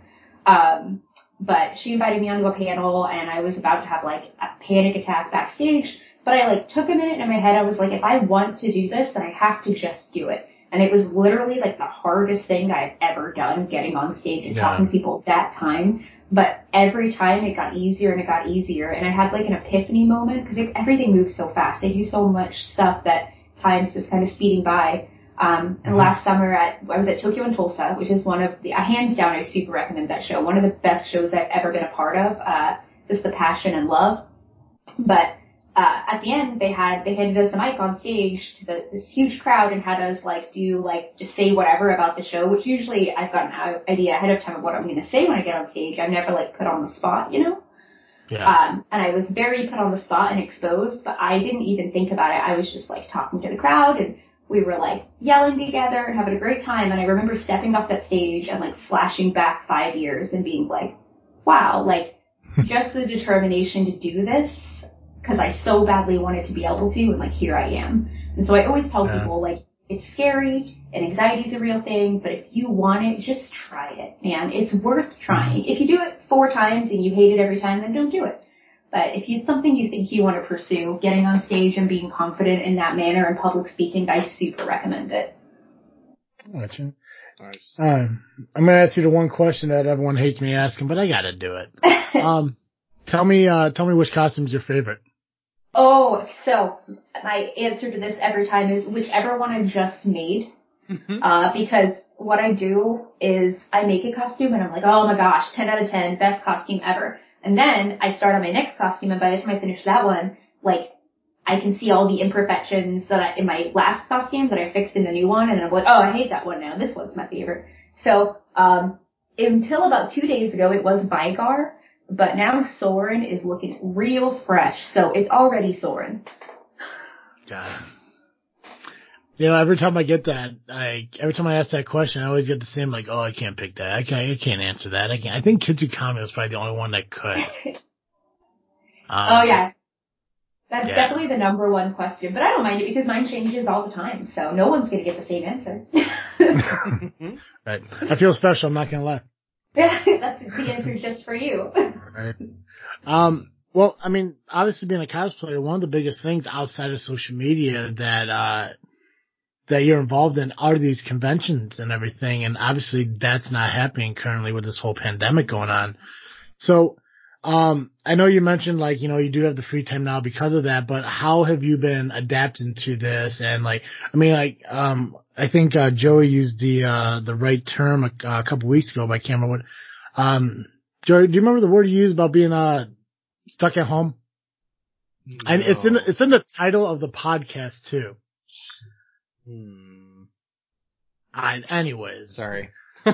[SPEAKER 1] Um, but she invited me onto a panel, and I was about to have like a panic attack backstage. But I like took a minute in my head. I was like, if I want to do this, then I have to just do it. And it was literally like the hardest thing I've ever done getting on stage and yeah. talking to people that time. But every time it got easier and it got easier. And I had like an epiphany moment because like, everything moves so fast. I do so much stuff that time's just kind of speeding by. Um, and mm-hmm. last summer at, I was at Tokyo in Tulsa, which is one of the, uh, hands down, I super recommend that show. One of the best shows I've ever been a part of. Uh, just the passion and love. But uh, at the end, they had they handed us the mic on stage to the, this huge crowd and had us like do like just say whatever about the show. Which usually I've got an idea ahead of time of what I'm going to say when I get on stage. I'm never like put on the spot, you know. Yeah. Um, and I was very put on the spot and exposed, but I didn't even think about it. I was just like talking to the crowd and we were like yelling together and having a great time. And I remember stepping off that stage and like flashing back five years and being like, wow, like <laughs> just the determination to do this because I so badly wanted to be able to, and like here I am. And so I always tell yeah. people like it's scary and anxiety is a real thing, but if you want it, just try it, man. It's worth trying. If you do it four times and you hate it every time, then don't do it. But if it's something you think you want to pursue, getting on stage and being confident in that manner and public speaking, I super recommend it.
[SPEAKER 2] Gotcha. Nice. Um, I'm gonna ask you the one question that everyone hates me asking, but I gotta do it. <laughs> um, tell me, uh, tell me which costume's your favorite.
[SPEAKER 1] Oh, so my answer to this every time is whichever one I just made. Mm-hmm. Uh, because what I do is I make a costume and I'm like, oh my gosh, 10 out of 10, best costume ever. And then I start on my next costume and by the time I finish that one, like, I can see all the imperfections that I, in my last costume that I fixed in the new one and then I'm like, oh, I hate that one now. This one's my favorite. So, um, until about two days ago, it was Vygar. But now Sorin is looking real fresh, so it's already Sorin.
[SPEAKER 2] God. You know, every time I get that, I every time I ask that question, I always get the same like, "Oh, I can't pick that. I can't. I can't answer that. I can't." I think Kitsukami was probably the only one that could.
[SPEAKER 1] um, <laughs> oh yeah, that's yeah. definitely the number one question. But I don't mind it because mine changes all the time, so no one's gonna get the same answer. <laughs> <laughs>
[SPEAKER 2] right. I feel special. I'm not gonna lie. <laughs>
[SPEAKER 1] That's the answer just for you.
[SPEAKER 2] right. Um, well, I mean, obviously being a cosplayer, one of the biggest things outside of social media that, uh, that you're involved in are these conventions and everything. And obviously that's not happening currently with this whole pandemic going on. So, um, I know you mentioned like, you know, you do have the free time now because of that, but how have you been adapting to this? And like, I mean, like, um, I think, uh, Joey used the, uh, the right term a, a couple weeks ago, but I can't remember what, um, Joey, do you remember the word you used about being, uh, stuck at home? No. And it's in, it's in the title of the podcast too. Hmm. I, anyways.
[SPEAKER 4] Sorry. <laughs>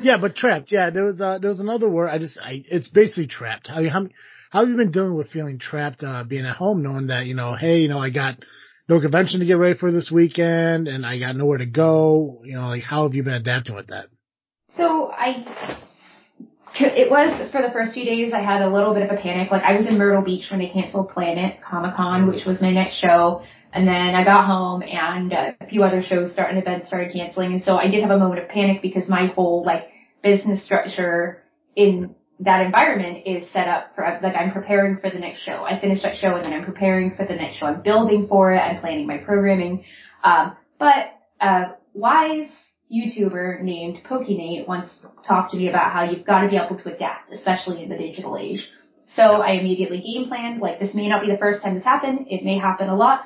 [SPEAKER 2] yeah, but trapped. Yeah, there was uh, there was another word. I just, I, it's basically trapped. How how how have you been dealing with feeling trapped, uh, being at home, knowing that you know, hey, you know, I got no convention to get ready for this weekend, and I got nowhere to go. You know, like how have you been adapting with that?
[SPEAKER 1] So I, it was for the first few days I had a little bit of a panic. Like I was in Myrtle Beach when they canceled Planet Comic Con, mm-hmm. which was my next show. And then I got home and a few other shows starting events started canceling. And so I did have a moment of panic because my whole like business structure in that environment is set up for like I'm preparing for the next show. I finish that show and then I'm preparing for the next show. I'm building for it. I'm planning my programming. Um, but a wise YouTuber named PokeNate once talked to me about how you've got to be able to adapt, especially in the digital age. So I immediately game planned, like this may not be the first time this happened. It may happen a lot.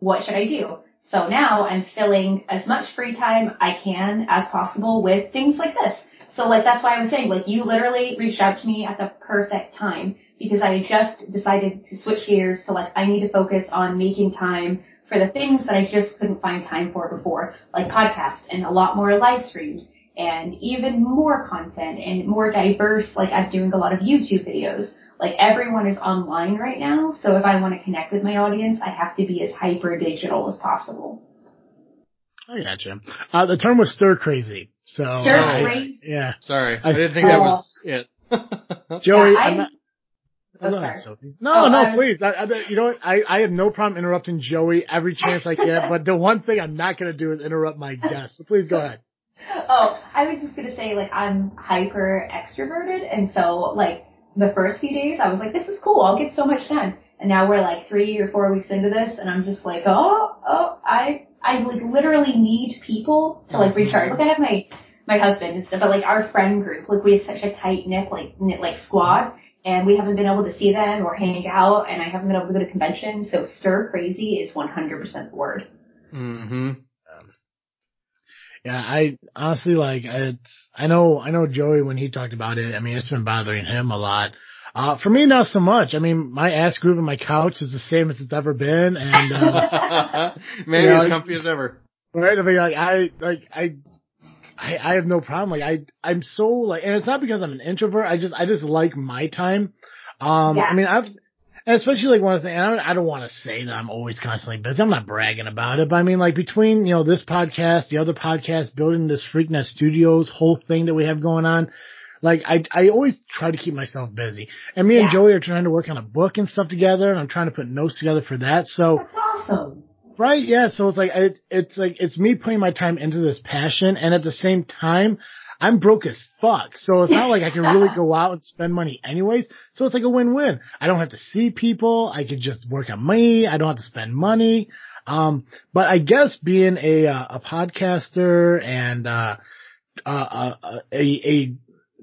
[SPEAKER 1] What should I do? So now I'm filling as much free time I can as possible with things like this. So like that's why I was saying like you literally reached out to me at the perfect time because I just decided to switch gears to like I need to focus on making time for the things that I just couldn't find time for before, like podcasts and a lot more live streams and even more content and more diverse, like I'm doing a lot of YouTube videos. Like everyone is online right now, so if I want to connect with my audience, I have to be as hyper digital as possible.
[SPEAKER 2] I gotcha. Uh, the term was stir crazy. So
[SPEAKER 1] Stir
[SPEAKER 2] uh,
[SPEAKER 1] crazy?
[SPEAKER 2] Yeah.
[SPEAKER 4] Sorry, I didn't think that was it. <laughs>
[SPEAKER 2] Joey,
[SPEAKER 1] Yeah, I-
[SPEAKER 2] I'm not.
[SPEAKER 1] Oh, sorry.
[SPEAKER 2] Sophie. No,
[SPEAKER 1] Oh,
[SPEAKER 2] no,
[SPEAKER 1] I was-
[SPEAKER 2] please. I, I, you know what? I, I have no problem interrupting Joey every chance I get, but the one thing I'm not going to do is interrupt my guest. So please go ahead.
[SPEAKER 1] Oh, I was just gonna say like I'm hyper extroverted and so like the first few days I was like, this is cool, I'll get so much done. And now we're like three or four weeks into this and I'm just like, oh, oh, I, I like literally need people to like recharge. Like I have my, my husband and stuff, but like our friend group, like we have such a tight knit, like, knit like squad and we haven't been able to see them or hang out and I haven't been able to go to conventions. So stir crazy is 100% the word.
[SPEAKER 4] hmm
[SPEAKER 2] Yeah, I honestly like it's. I know, I know Joey when he talked about it. I mean, it's been bothering him a lot. Uh, for me, not so much. I mean, my ass groove on my couch is the same as it's ever been, and uh, <laughs>
[SPEAKER 4] Maybe
[SPEAKER 2] Yeah,
[SPEAKER 4] as comfy as ever.
[SPEAKER 2] right. I mean, like I, like I, I, I have no problem. Like I, I'm so like, and it's not because I'm an introvert. I just, I just like my time. Um,
[SPEAKER 1] Yeah.
[SPEAKER 2] I mean, I've, especially like one thing, the things, I don't, I don't want to say that I'm always constantly busy. I'm not bragging about it, but I mean, like between, you know, this podcast, the other podcast, building this Freaknet Studios whole thing that we have going on, like I, I always try to keep myself busy. And me and Joey are trying to work on a book and stuff together, and I'm trying to put notes together for that. So,
[SPEAKER 1] That's awesome.
[SPEAKER 2] Right, yeah. So it's like it, it's like it's me putting my time into this passion, and at the same time, I'm broke as fuck. So it's not like I can really <laughs> go out and spend money anyways. So it's like a win-win. I don't have to see people. I could just work on money. I don't have to spend money. Um, but I guess being a uh, a podcaster and uh, uh, uh, a a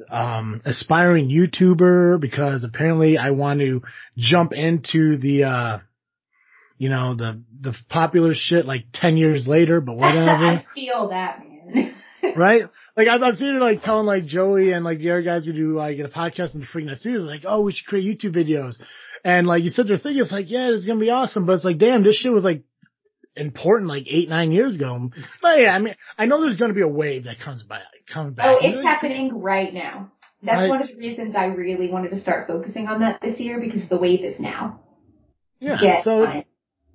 [SPEAKER 2] um aspiring YouTuber because apparently I want to jump into the uh you know, the, the popular shit like 10 years later, but <laughs> whatever,
[SPEAKER 1] I feel that, man. <laughs>
[SPEAKER 2] right? Like I've, I've seen it like telling like Joey and like the other guys who do like a podcast in the Freaknet Studios, like, oh, we should create YouTube videos. And like you said, they're thinking it's like, yeah, it's going to be awesome. But it's like, damn, this shit was like important like eight, nine years ago. But yeah, I mean, I know there's going to be a wave that comes by, comes back.
[SPEAKER 1] Oh, it's happening right now. That's
[SPEAKER 2] Right.
[SPEAKER 1] one of the reasons I really wanted to start focusing on that this year because the wave is now.
[SPEAKER 2] Yeah.
[SPEAKER 1] Get
[SPEAKER 2] so.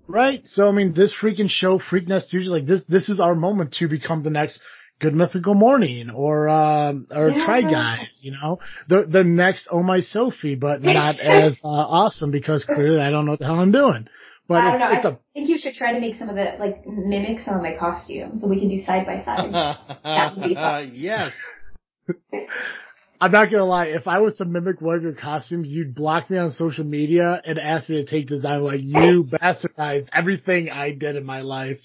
[SPEAKER 2] Right. So I mean, this freaking show, Freaknet Studios, like this, this is our moment to become the next Good Mythical Morning or um or
[SPEAKER 1] Yeah.
[SPEAKER 2] Try Guys, you know, the the next Oh My Sophie, but <laughs> not as uh, awesome because clearly I don't know what the hell I'm doing. But
[SPEAKER 1] I don't know. I
[SPEAKER 2] a
[SPEAKER 1] think you should try to make some of the like mimic some of my costumes so we can do side by side. <laughs> That would be fun.
[SPEAKER 4] yes. <laughs>
[SPEAKER 2] I'm not gonna lie, if I was to mimic one of your costumes, you'd block me on social media and ask me to take this down. Like you <laughs> bastardized everything I did in my life.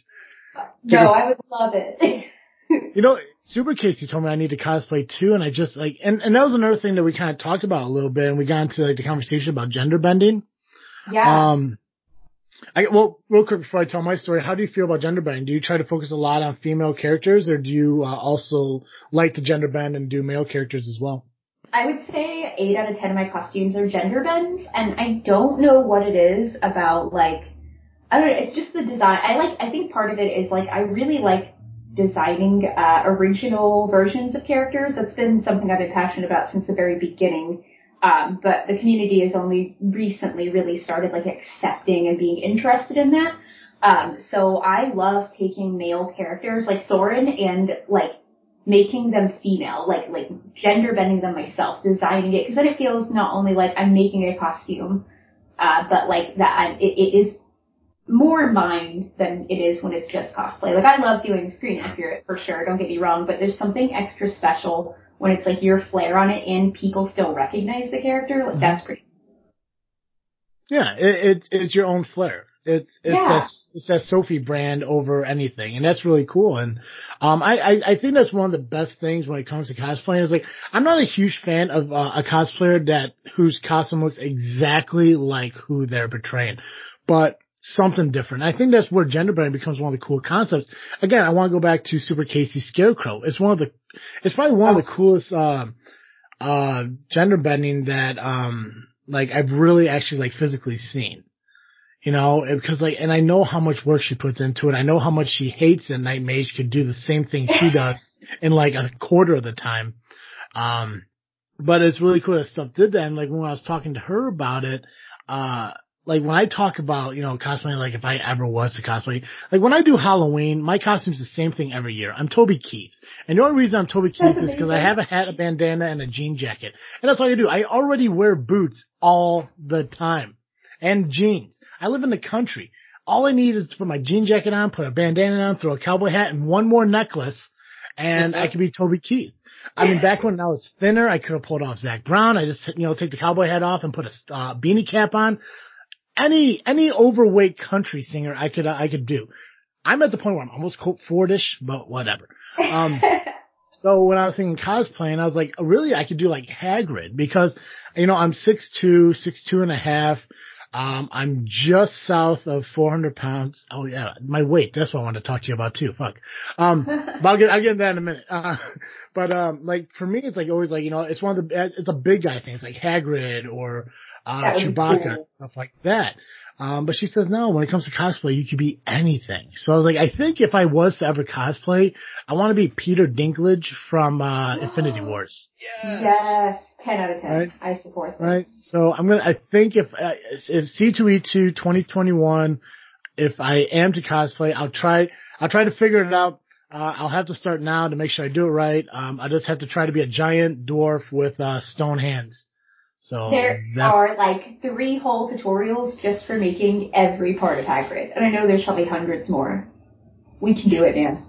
[SPEAKER 1] No, I would love it.
[SPEAKER 2] You know, Super Casey told me I need to cosplay too, and I just like, and, and that was another thing that we kind of talked about a little bit, and we got into like the conversation about gender bending.
[SPEAKER 1] yeah.
[SPEAKER 2] Um, I, well, real quick before I tell my story, how do you feel about gender bending? Do you try to focus a lot on female characters, or do you uh, also like to gender bend and do male characters as well?
[SPEAKER 1] I would say eight out of ten of my costumes are gender bends, and I don't know what it is about like I don't know. It's just the design. I like. I think part of it is like I really like designing uh, original versions of characters. That's been something I've been passionate about since the very beginning. Um, but the community has only recently really started like accepting and being interested in that. Um, so I love taking male characters like Sorin and like making them female, like like gender bending them myself, designing it, because then it feels not only like I'm making a costume, uh, but like that I'm, it, it is more mine than it is when it's just cosplay. Like I love doing screen accurate for sure, don't get me wrong, but there's something extra special when it's like your flair on it and people still recognize the character. Like that's pretty.
[SPEAKER 2] Yeah, it, it, it's your own flair. It's it's
[SPEAKER 1] Yeah.
[SPEAKER 2] that it's that Sophie brand over anything, and that's really cool. And um, I, I I think that's one of the best things when it comes to cosplaying. Is like I'm not a huge fan of uh, a cosplayer that whose costume looks exactly like who they're portraying, but something different. I think that's where gender bending becomes one of the cool concepts. Again, I want to go back to Super Casey Scarecrow. It's one of the it's probably one of the coolest uh, uh, gender bending that um like I've really actually like physically seen you know, because like, and I know how much work she puts into it. I know how much she hates that Night Mage could do the same thing she <laughs> does in like a quarter of the time. Um, but it's really cool that stuff did that. And like when I was talking to her about it, uh, like when I talk about, you know, cosplaying, like if I ever was to cosplay, like when I do Halloween, my costume's the same thing every year. I'm Toby Keith. And the only reason I'm Toby Keith is because I have a hat, a bandana, and a jean jacket. And that's all I do. I already wear boots all the time. And jeans. I live in the country. All I need is to put my jean jacket on, put a bandana on, throw a cowboy hat, and one more necklace, and I can be Toby Keith. I mean, back when I was thinner, I could have pulled off Zac Brown. I just, you know, take the cowboy hat off and put a uh, beanie cap on. Any any overweight country singer I could uh, I could do. I'm at the point where I'm almost Colt Fordish, but whatever. Um, <laughs> so when I was thinking cosplaying, I was like, really, I could do like Hagrid because, you know, I'm six two, six two and a half. Um, I'm just south of 400 pounds. Oh yeah, my weight. That's what I wanted to talk to you about too. Fuck. Um, <laughs> but I'll get, I'll get into that in a minute. Uh, but, um, like for me, it's like always like, you know, it's one of the, it's a big guy thing. It's like Hagrid or, uh, Chewbacca,
[SPEAKER 1] cool.
[SPEAKER 2] stuff like that. Um, but she says no, when it comes to cosplay, you could be anything. So I was like, I think if I was to ever cosplay, I want to be Peter Dinklage from, uh, Infinity <gasps> Wars.
[SPEAKER 1] yes, ten out of ten.
[SPEAKER 2] Right.
[SPEAKER 1] I support this.
[SPEAKER 2] Right. So I'm gonna. I think if uh, if C2E2 2021, if I am to cosplay, I'll try. I'll try to figure it out. Uh, I'll have to start now to make sure I do it right. Um, I just have to try to be a giant dwarf with uh, stone hands. So
[SPEAKER 1] There are like three whole tutorials just for making every part of Hagrid, and I know there's probably hundreds more. We can do it, man.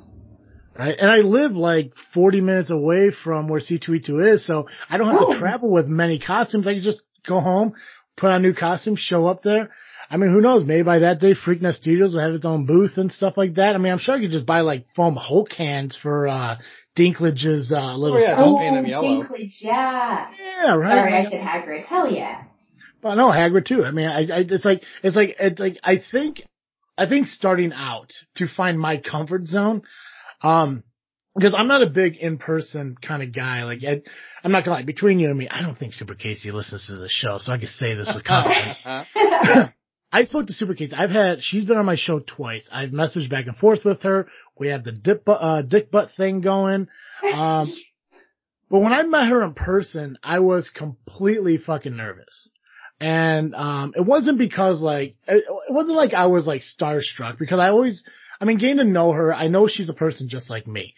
[SPEAKER 2] right. And I live like 40 minutes away from where C2E2 is, so I don't have
[SPEAKER 1] Oh.
[SPEAKER 2] to travel with many costumes. I can just go home, put on new costumes, show up there. I mean, who knows? Maybe by that day, Freaknet Studios will have its own booth and stuff like that. I mean, I'm sure I could just buy like foam Hulk hands for, uh, Dinklage's, uh, little
[SPEAKER 4] Oh, yeah,
[SPEAKER 2] stuff.
[SPEAKER 4] don't paint 'em yellow.
[SPEAKER 1] Dinklage, yeah.
[SPEAKER 2] Yeah, right.
[SPEAKER 1] Sorry, I said Hagrid. Hell yeah.
[SPEAKER 2] But no, Hagrid too. I mean, I, I, it's like, it's like, it's like, I think, I think starting out to find my comfort zone, um, because I'm not a big in-person kind of guy. Like, I, I'm not gonna lie, between you and me, I don't think Super Casey listens to the show, so I can say this with <laughs> confidence. <laughs> I spoke to Super Casey. I've had, she's been on my show twice. I've messaged back and forth with her. We have the dip, uh, dick butt thing going. Um, <laughs> but when I met her in person, I was completely fucking nervous. And, um, it wasn't because like, it, it wasn't like I was like starstruck because I always, I mean, getting to know her, I know she's a person just like me.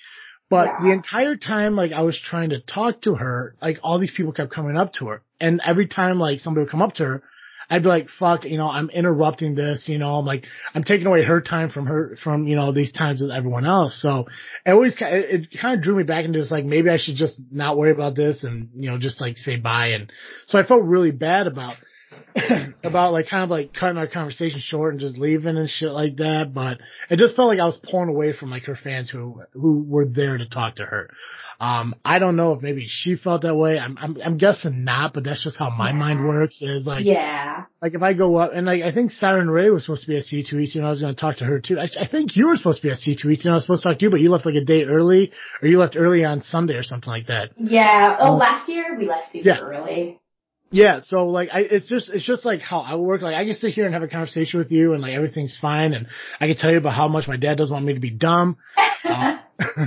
[SPEAKER 2] But
[SPEAKER 1] Yeah.
[SPEAKER 2] the entire time, like, I was trying to talk to her, like, all these people kept coming up to her. And every time, like, somebody would come up to her, I'd be like, fuck, you know, I'm interrupting this, you know, I'm like, I'm taking away her time from her, from, you know, these times with everyone else. So it always, it, it kind of drew me back into this, like, maybe I should just not worry about this and, you know, just like say bye. And so I felt really bad about, <coughs> about like kind of like cutting our conversation short and just leaving and shit like that. But it just felt like I was pulling away from like her fans who, who were there to talk to her. Um, I don't know if maybe she felt that way. I'm, I'm, I'm guessing not, but that's just how my
[SPEAKER 1] Yeah.
[SPEAKER 2] mind works is like,
[SPEAKER 1] yeah.
[SPEAKER 2] like if I go up and like I think Siren Ray was supposed to be at C2E2 and I was going to talk to her too. I, I think you were supposed to be at C2E2 and I was supposed to talk to you, but you left like a day early or you left early on Sunday or something like that.
[SPEAKER 1] Yeah. Oh,
[SPEAKER 2] Oh.
[SPEAKER 1] last year we left super
[SPEAKER 2] Yeah.
[SPEAKER 1] early.
[SPEAKER 2] Yeah, so like I, it's just it's just like how I work. Like I can sit here and have a conversation with you, and like everything's fine, and I can tell you about how much my dad doesn't want me to be dumb. <laughs> Uh, <laughs>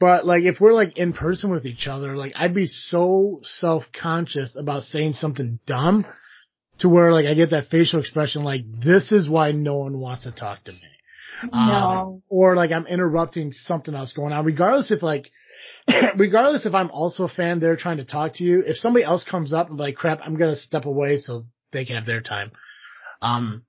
[SPEAKER 2] but like if we're like in person with each other, like I'd be so self conscious about saying something dumb to where like I get that facial expression like this is why no one wants to talk to me. Um,
[SPEAKER 1] No.
[SPEAKER 2] or like I'm interrupting something else going on, regardless if like, <coughs> regardless if I'm also a fan, they're trying to talk to you. If somebody else comes up and like, crap, I'm gonna step away so they can have their time. Um,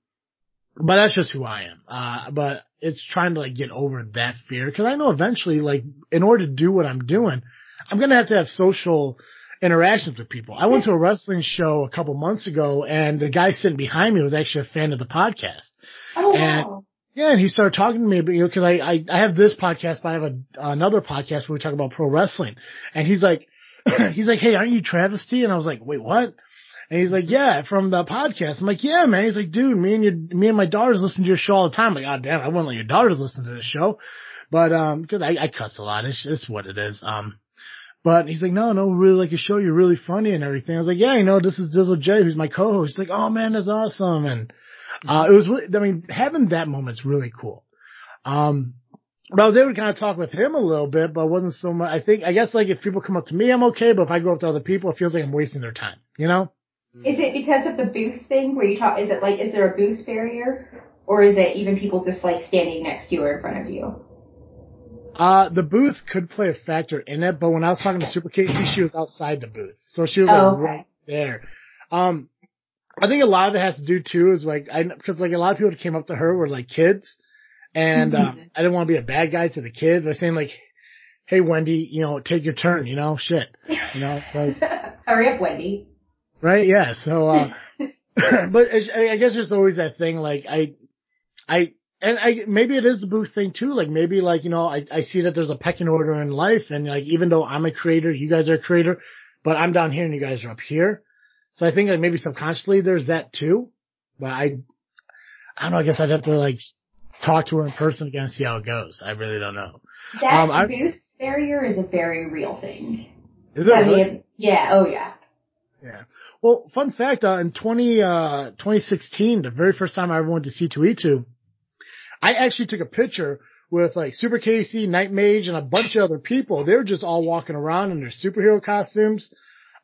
[SPEAKER 2] but that's just who I am. Uh, but it's trying to like get over that fear because I know eventually, like, in order to do what I'm doing, I'm gonna have to have social interactions with people. I went to a wrestling show a couple months ago and the guy sitting behind me was actually a fan of the podcast.
[SPEAKER 1] Oh
[SPEAKER 2] And-
[SPEAKER 1] wow.
[SPEAKER 2] Yeah, and he started talking to me, but you know, cause I, I, I have this podcast, but I have a, another podcast where we talk about pro wrestling. And he's like, <clears throat> he's like, hey, aren't you Travis T? And I was like, wait, what? And he's like, yeah, from the podcast. I'm like, yeah, man. He's like, dude, me and your, me and my daughters listen to your show all the time. I'm like, God damn, I wouldn't let your daughters listen to this show. But, um, cause I, I cuss a lot. It's, it's what it is. Um, but he's like, no, no, we really like your show. You're really funny and everything. I was like, yeah, you know, this is Dizzle J, who's my co-host. He's like, oh man, that's awesome. And, uh, it was, really, I mean, having that moment's really cool. Um, but I was able to kind of talk with him a little bit, but wasn't so much. I think, I guess like if people come up to me, I'm okay, but if I go up to other people, it feels like I'm wasting their time, you know?
[SPEAKER 1] Is it because of the booth thing where you talk? Is it like is there a booth barrier, or is it even people just like standing next to you or in front of you?
[SPEAKER 2] Uh, the booth could play a factor in it, but when I was talking to Super Casey, she was outside the booth. So she was like
[SPEAKER 1] Oh, okay.
[SPEAKER 2] right there. Um, I think a lot of it has to do too is like, I, cause like a lot of people that came up to her were like kids and,
[SPEAKER 1] Mm-hmm.
[SPEAKER 2] um, I didn't want to be a bad guy to the kids by saying like, Hey Wendy, you know, take your turn, you know, shit, you know, <laughs>
[SPEAKER 1] Hurry up, Wendy.
[SPEAKER 2] right? Yeah. So, uh, <laughs> <clears throat> but I I guess there's always that thing like I, I, and I, maybe it is the booth thing too. Like maybe like, you know, I, I see that there's a pecking order in life and like even though I'm a creator, you guys are a creator, but I'm down here and you guys are up here. So I think like maybe subconsciously there's that too. But I, I don't know, I guess I'd have to like talk to her in person again and see how it goes. I really don't know.
[SPEAKER 1] That
[SPEAKER 2] Um, I-
[SPEAKER 1] booth barrier is a very real thing.
[SPEAKER 2] Is it
[SPEAKER 1] I
[SPEAKER 2] really?
[SPEAKER 1] mean, yeah, oh yeah.
[SPEAKER 2] Yeah. Well, fun fact, uh, in 20, uh, 2016, the very first time I ever went to C2E2, I actually took a picture with like Super Casey, Night Mage, and a bunch of other people. They were just all walking around in their superhero costumes.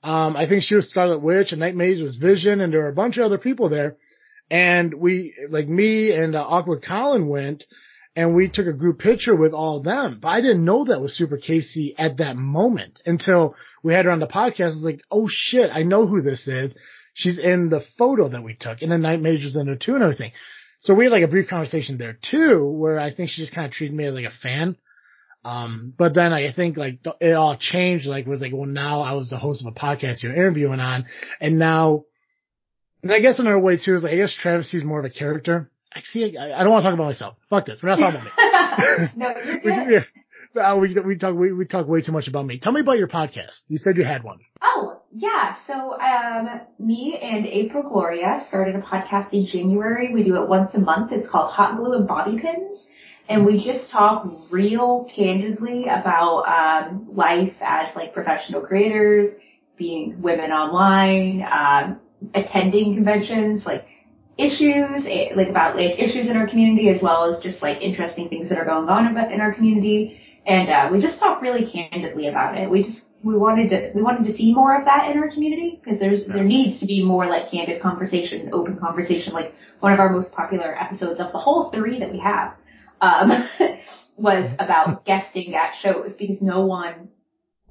[SPEAKER 2] Um, I think she was Scarlet Witch and Night Mage was Vision and there were a bunch of other people there. And we, like me and uh, Awkward Colin went and we took a group picture with all of them. But I didn't know that was Super Casey at that moment until we had her on the podcast. I was like, oh shit, I know who this is. She's in the photo that we took and the Night Mage was in there too and everything. So we had like a brief conversation there too, where I think she just kind of treated me as like a fan. Um, but then I think like it all changed, like was like, well now I was the host of a podcast you're interviewing on and now, and I guess another way too is like, I guess Travis is more of a character. I see, I, I don't want to talk about myself. Fuck this. We're not talking about me. <laughs>
[SPEAKER 1] no, you're <laughs>
[SPEAKER 2] we,
[SPEAKER 1] good.
[SPEAKER 2] we, uh, we, we talk, we, we talk way too much about me. Tell me about your podcast. You said you had one.
[SPEAKER 1] Oh, yeah. So, um, me and April Gloria started a podcast in January. We do it once a month. It's called Hot Glue and Bobby Pins. And we just talk real candidly about, um, life as like professional creators, being women online, um, attending conventions, like issues, eh, like about like issues in our community as well as just like interesting things that are going on about- in our community. And, uh, we just talk really candidly about it. We just, we wanted to, we wanted to see more of that in our community because there's, there needs to be more like candid conversation, open conversation. Like one of our most popular episodes of the whole three that we have, um, <laughs> was <laughs> about guesting at shows because no one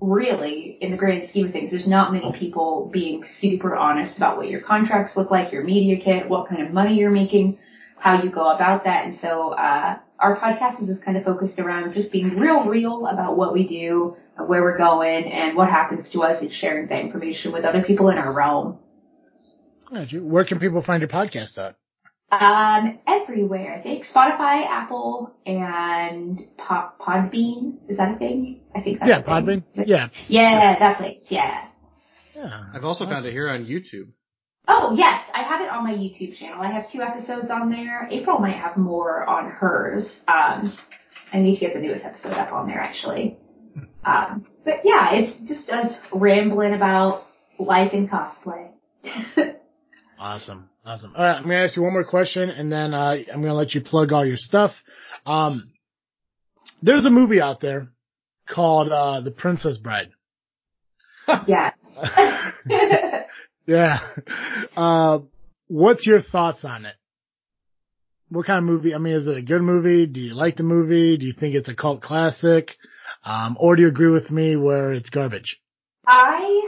[SPEAKER 1] really, in the grand scheme of things, there's not many people being super honest about what your contracts look like, your media kit, what kind of money you're making, how you go about that. And so, uh, our podcast is just kind of focused around just being real, real about what we do, where we're going, and what happens to us and sharing that information with other people in our realm.
[SPEAKER 2] Where can people find your podcast at?
[SPEAKER 1] Um, everywhere, I think. Spotify, Apple, and Pod, Podbean. Is that a thing? I think that's
[SPEAKER 2] Yeah,
[SPEAKER 1] a thing.
[SPEAKER 2] Podbean.
[SPEAKER 1] Is it-
[SPEAKER 2] Yeah.
[SPEAKER 1] Yeah, that place, yeah.
[SPEAKER 2] Yeah.
[SPEAKER 4] I've also found
[SPEAKER 2] Awesome.
[SPEAKER 4] it here on YouTube.
[SPEAKER 1] Oh yes, I have it on my YouTube channel. I have two episodes on there. April might have more on hers. Um, I need to get the newest episode up on there actually. Um, but yeah, it's just us rambling about life in cosplay. <laughs>
[SPEAKER 2] Awesome. Awesome. All right. I'm to ask you one more question and then, uh, I'm going to let you plug all your stuff. Um, there's a movie out there called, uh, The Princess Bride. <laughs>
[SPEAKER 1] yeah. <laughs>
[SPEAKER 2] yeah. Uh, what's your thoughts on it? what kind of movie? I mean, is it a good movie? Do you like the movie? Do you think it's a cult classic? Um, or do you agree with me where it's garbage?
[SPEAKER 1] I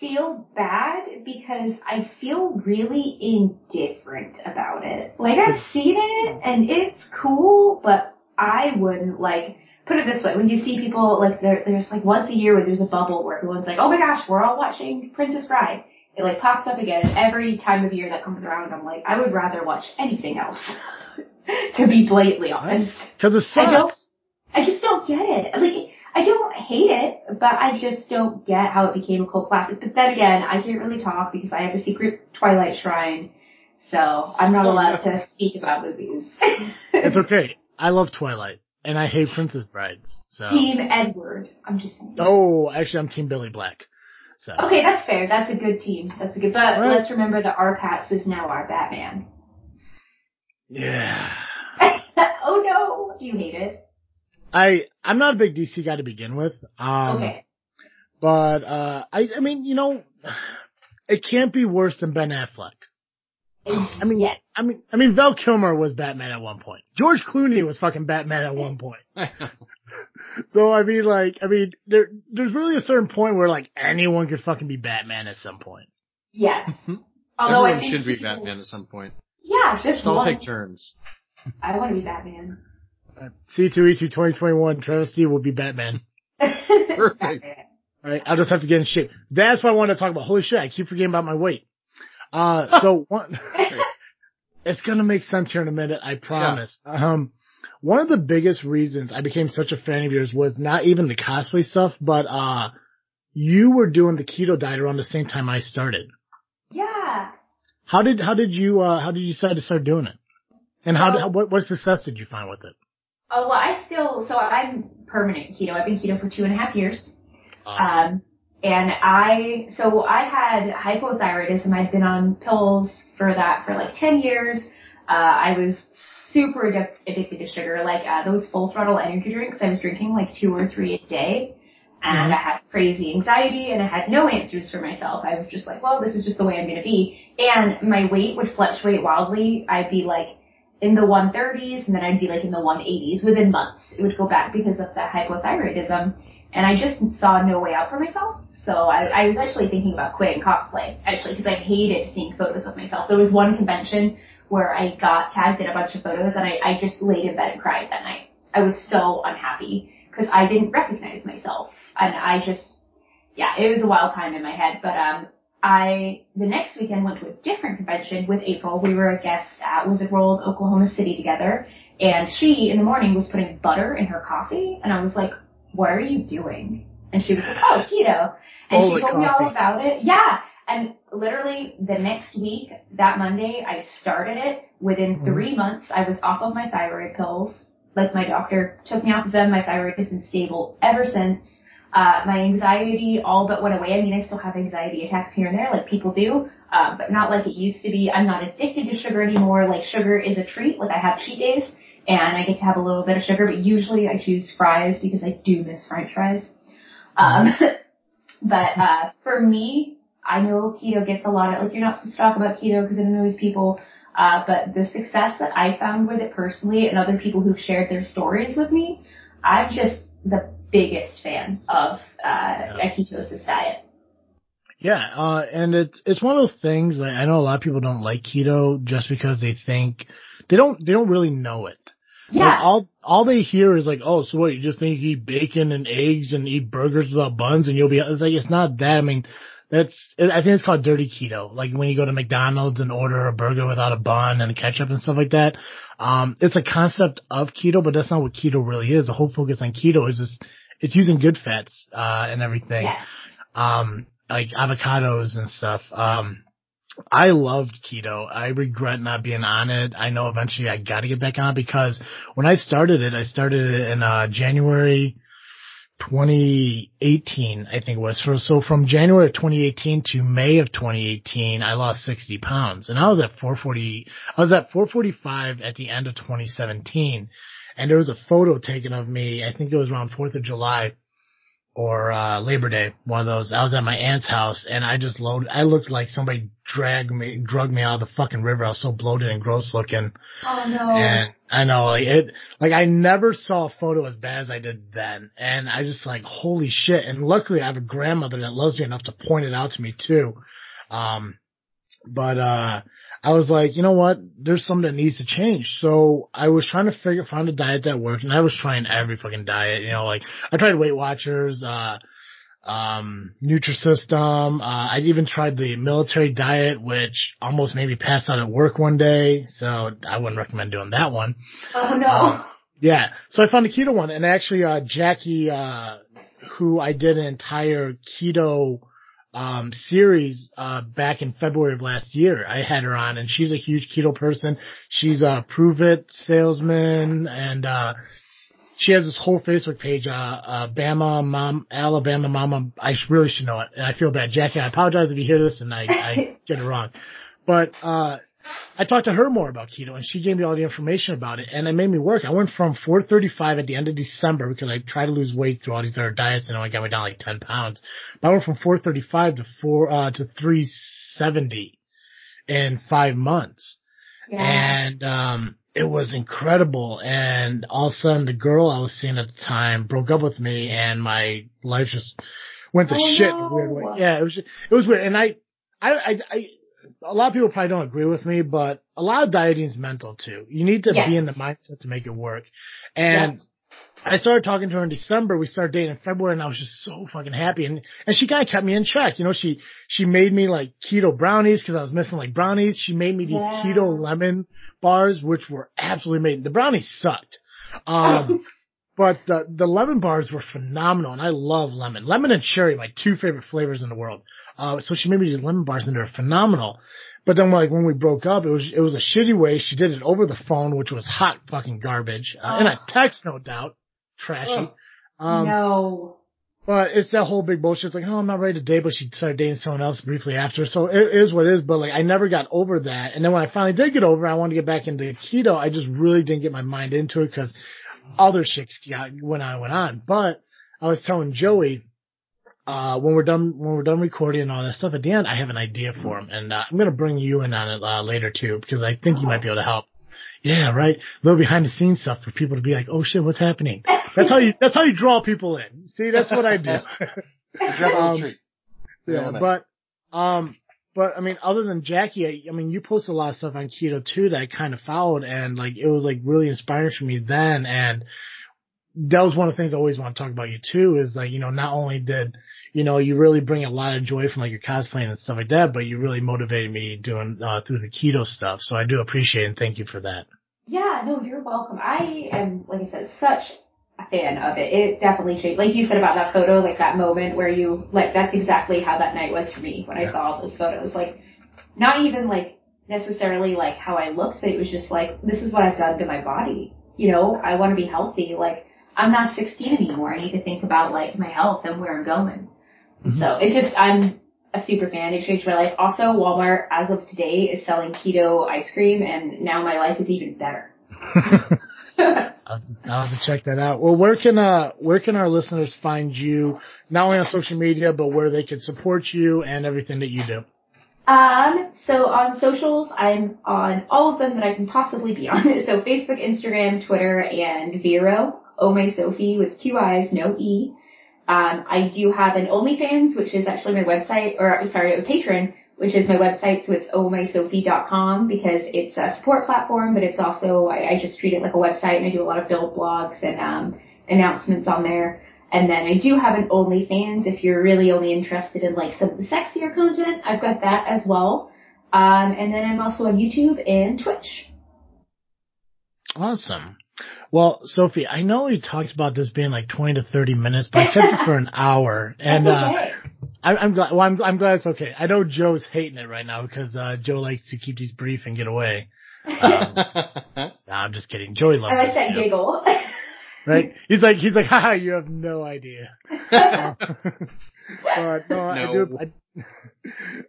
[SPEAKER 1] feel bad because I feel really indifferent about it. Like I've <laughs> seen it and it's cool, but I wouldn't like put it this way, when you see people like there, there's like once a year where there's a bubble where everyone's like, oh my gosh, we're all watching Princess Bride. It like pops up again and every time of year that comes around I'm like, I would rather watch anything else. <laughs> to be blatantly honest.
[SPEAKER 2] Cause it
[SPEAKER 1] I don't. I just don't get it. Like, I don't hate it, but I just don't get how it became a cult classic. But then again, I can't really talk because I have a secret Twilight shrine. So I'm not allowed to <laughs> speak about movies.
[SPEAKER 2] It's okay. I love Twilight and I hate Princess Brides. So.
[SPEAKER 1] Team Edward. I'm just saying.
[SPEAKER 2] Oh, actually I'm Team Billy Black. So.
[SPEAKER 1] Okay, that's fair. That's a good team. That's a good. But
[SPEAKER 2] Right.
[SPEAKER 1] let's remember that R-Patz is now our Batman.
[SPEAKER 2] Yeah. <laughs>
[SPEAKER 1] oh no, Do you hate it.
[SPEAKER 2] I, I'm not a big DC guy to begin with. Um,
[SPEAKER 1] okay.
[SPEAKER 2] but, uh, I, I mean, you know, it can't be worse than Ben Affleck. I mean,
[SPEAKER 1] yes.
[SPEAKER 2] I mean, I mean, Val Kilmer was Batman at one point. George Clooney was fucking Batman at one point. <laughs> So I mean, like, I mean, there, there's really a certain point where like anyone could fucking be Batman at some point.
[SPEAKER 1] Yes. <laughs> Although I
[SPEAKER 4] Everyone
[SPEAKER 1] think
[SPEAKER 4] should be Batman at some point.
[SPEAKER 1] Yeah, just
[SPEAKER 4] Just all take turns.
[SPEAKER 1] I don't want to be Batman.
[SPEAKER 2] C2E2 2021, Travis Steve will be Batman.
[SPEAKER 4] Perfect. <laughs>
[SPEAKER 2] Alright, I'll just have to get in shape. That's what I wanted to talk about. Holy shit, I keep forgetting about my weight. Uh, so <laughs> one, <laughs> it's gonna make sense here in a minute, I promise. Um, one of the biggest reasons I became such a fan of yours was not even the cosplay stuff, but, uh, you were doing the keto diet around the same time I started.
[SPEAKER 1] Yeah.
[SPEAKER 2] How did, how did you, uh, how did you decide to start doing it? And how,
[SPEAKER 1] Well-
[SPEAKER 2] did, what, what success did you find with it?
[SPEAKER 1] Oh, well, I still, so I'm permanent keto. I've been keto for two and a half years. Um, and I, so I had hypothyroidism. I'd been on pills for that for like 10 years. Uh, I was super addic- addicted to sugar, like, uh, those full throttle energy drinks. I was drinking like two or three a day. And
[SPEAKER 2] Mhm.
[SPEAKER 1] I had crazy anxiety and I had no answers for myself. I was just like, well, this is just the way I'm going to be. And my weight would fluctuate wildly. I'd be like in the 130s and then I'd be like in the 180s within months. It would go back because of the hypothyroidism and I just saw no way out for myself. So I, I was actually thinking about quitting cosplay, actually, because I hated seeing photos of myself. There was one convention where I got tagged in a bunch of photos and I, I just laid in bed and cried that night. I was so unhappy because I didn't recognize myself. And I just, yeah, it was a wild time in my head. But, um, I, the next weekend went to a different convention with April. We were a guest at Wizard World, Oklahoma City together. And she, in the morning, was putting butter in her coffee. And I was like, what are you doing? And she was like, oh, keto. And
[SPEAKER 2] Holy
[SPEAKER 1] she told me all about it. Yeah. And literally the next week, that Monday, I started it. Within
[SPEAKER 2] Mhm.
[SPEAKER 1] three months, I was off of my thyroid pills. Like my doctor took me off of them. My thyroid has been stable ever since. Uh, my anxiety all but went away. I mean, I still have anxiety attacks here and there, like people do, uh, but not like it used to be. I'm not addicted to sugar anymore. Like sugar is a treat. Like I have cheat days, and I get to have a little bit of sugar, but usually I choose fries because I do miss French fries. Um, <laughs> but uh, for me, I know keto gets a lot of like you're not supposed to talk about keto because it annoys people. Uh, but the success that I found with it personally and other people who've shared their stories with me, I'm just the biggest fan of uh, a ketosis diet.
[SPEAKER 2] Yeah, uh, and it's it's one of those things. Like I know a lot of people don't like keto just because they think they don't they don't really know it. Like,
[SPEAKER 1] Yeah.
[SPEAKER 2] all all they hear is like, oh, so what? You just think you eat bacon and eggs and eat burgers without buns and you'll be. It's like it's not that. I mean, that's I think it's called dirty keto. Like when you go to McDonald's and order a burger without a bun and ketchup and stuff like that. Um, it's a concept of keto, but that's not what keto really is. The whole focus on keto is just it's using good fats uh, and everything
[SPEAKER 1] Yes.
[SPEAKER 2] um, like avocados and stuff. Um, I loved keto. I regret not being on it. I know eventually I got to get back on it because when I started it, I started it in uh, January 2018, I think it was. So, so from January of 2018 to May of 2018, I lost 60 pounds, and I was at 440. I was at 445 at the end of 2017, and there was a photo taken of me. I think it was around 4th of July or uh Labor Day, one of those. I was at my aunt's house and I just loaded. I looked like somebody dragged me, drugged me out of the fucking river. I was so bloated and gross looking.
[SPEAKER 1] Oh no.
[SPEAKER 2] And I know, like it, like I never saw a photo as bad as I did then. And I just like, holy shit. And luckily I have a grandmother that loves me enough to point it out to me too. Um, but, uh, I was like, you know what? There's something that needs to change. So I was trying to figure, find a diet that worked and I was trying every fucking diet, you know, like I tried Weight Watchers, uh, um, Nutrisystem. Uh, I even tried the military diet, which almost made me pass out at work one day. So I wouldn't recommend doing that one.
[SPEAKER 1] oh no.
[SPEAKER 2] Um, yeah. So I found a keto one and actually, uh, Jackie, uh, who I did an entire keto, um, series, uh, back in February of last year. I had her on and she's a huge keto person. She's a Pruvit salesman and, uh, she has this whole Facebook page, uh, uh, Bama Mom, Alabama Mama. I really should know it. And I feel bad. Jackie, I apologize if you hear this and I, I <laughs> get it wrong. But, uh, I talked to her more about keto and she gave me all the information about it and it made me work. I went from 435 at the end of December because I tried to lose weight through all these other diets and only got me down like 10 pounds. But I went from 435 to four, uh, to 370 in five months
[SPEAKER 1] yeah.
[SPEAKER 2] and um it was incredible and all of a sudden the girl I was seeing at the time broke up with me and my life just went to
[SPEAKER 1] Oh,
[SPEAKER 2] shit in a weird way. Yeah, it was it was weird and I I I, I a lot of people probably don't agree with me, but a lot of dieting is mental too. You need to
[SPEAKER 1] Yes.
[SPEAKER 2] be in the mindset to make it work. And
[SPEAKER 1] Yes.
[SPEAKER 2] I started talking to her in December. We started dating in February and I was just so fucking happy. And, and she kind of kept me in check. You know, she, she made me like keto brownies because I was missing like brownies. She made me these
[SPEAKER 1] Yeah.
[SPEAKER 2] keto lemon bars, which were absolutely amazing. The brownies sucked. Um, <laughs> but the, the lemon bars were phenomenal and I love lemon. Lemon and cherry, my two favorite flavors in the world. Uh, so she made me these lemon bars and they're phenomenal. But then like when we broke up, it was, it was a shitty way. She did it over the phone, which was hot fucking garbage. Uh, in a
[SPEAKER 1] Oh.
[SPEAKER 2] text, no doubt. Trashy.
[SPEAKER 3] Oh.
[SPEAKER 2] Um,
[SPEAKER 1] no.
[SPEAKER 2] but it's that whole big bullshit. It's like, oh, I'm not ready to date, but she started dating someone else briefly after. So it is what it is. But like, I never got over that. And then when I finally did get over, it, I wanted to get back into keto. I just really didn't get my mind into it because other shit got, went on went on. But I was telling Joey, uh, when we're done, when we're done recording and all that stuff at the end, I have an idea for him. And, uh, I'm going to bring you in on it, uh, later too, because I think you might be able to help. Yeah, right. A little behind the scenes stuff for people to be like, oh shit, what's happening? That's how you, that's how you draw people in. See, that's what I do. <laughs>
[SPEAKER 3] Grab a little
[SPEAKER 2] Um. Yeah. but um, but I mean, other than Jackie, I, I mean, you posted a lot of stuff on keto too that I kind of followed, and like it was like really inspiring for me then, and that was one of the things I always want to talk about you too. Is like you know, not only did you know you really bring a lot of joy from like your cosplaying and stuff like that, but you really motivated me doing uh, through the keto stuff. So I do appreciate and thank you for that.
[SPEAKER 1] Yeah, no, you're welcome. I am, like I said, such fan of it. It definitely changed. Like you said about that photo, like that moment where you, like, that's exactly how that night was for me when I saw all those photos. Like, not even like necessarily like how I looked, but it was just like, this is what I've done to my body. You know, I want to be healthy. Like, I'm not 16 anymore. I need to think about like my health and where I'm going.
[SPEAKER 2] Mhm.
[SPEAKER 1] So it just, I'm a super fan. It changed my life. Also, Walmart, as of today, is selling keto ice cream, and now my life is even better. <laughs> <laughs>
[SPEAKER 2] I'll, I'll have to check that out. Well, where can uh where can our listeners find you not only on social media but where they can support you and everything that you do?
[SPEAKER 1] Um, so on socials, I'm on all of them that I can possibly be on. <laughs> So Facebook, Instagram, Twitter, and Vero. Oh my Sophie with two I's, no E. Um, I do have an OnlyFans, which is actually my website, or sorry, a Patreon, which is my website. So it's ohmysophie.com because it's a support platform, but it's also I, I just treat it like a website, and I do a lot of build blogs and um, announcements on there. And then I do have an OnlyFans if you're really only interested in like some of the sexier content. I've got that as well. Um, and then I'm also on YouTube and Twitch.
[SPEAKER 2] Awesome. Well, Sophie, I know we talked about this being like 20 to 30 minutes, but I kept it for an <laughs> hour. And,
[SPEAKER 1] That's
[SPEAKER 2] uh. I, I'm glad, well, I'm, I'm glad it's okay. I know Joe's hating it right now because, uh, Joe likes to keep these brief and get away. Um, <laughs> nah, I'm just kidding. Joey loves
[SPEAKER 1] I like that
[SPEAKER 2] too,
[SPEAKER 1] giggle. <laughs>
[SPEAKER 2] Right? He's like, he's like, haha, you have no idea. But no, I do, I,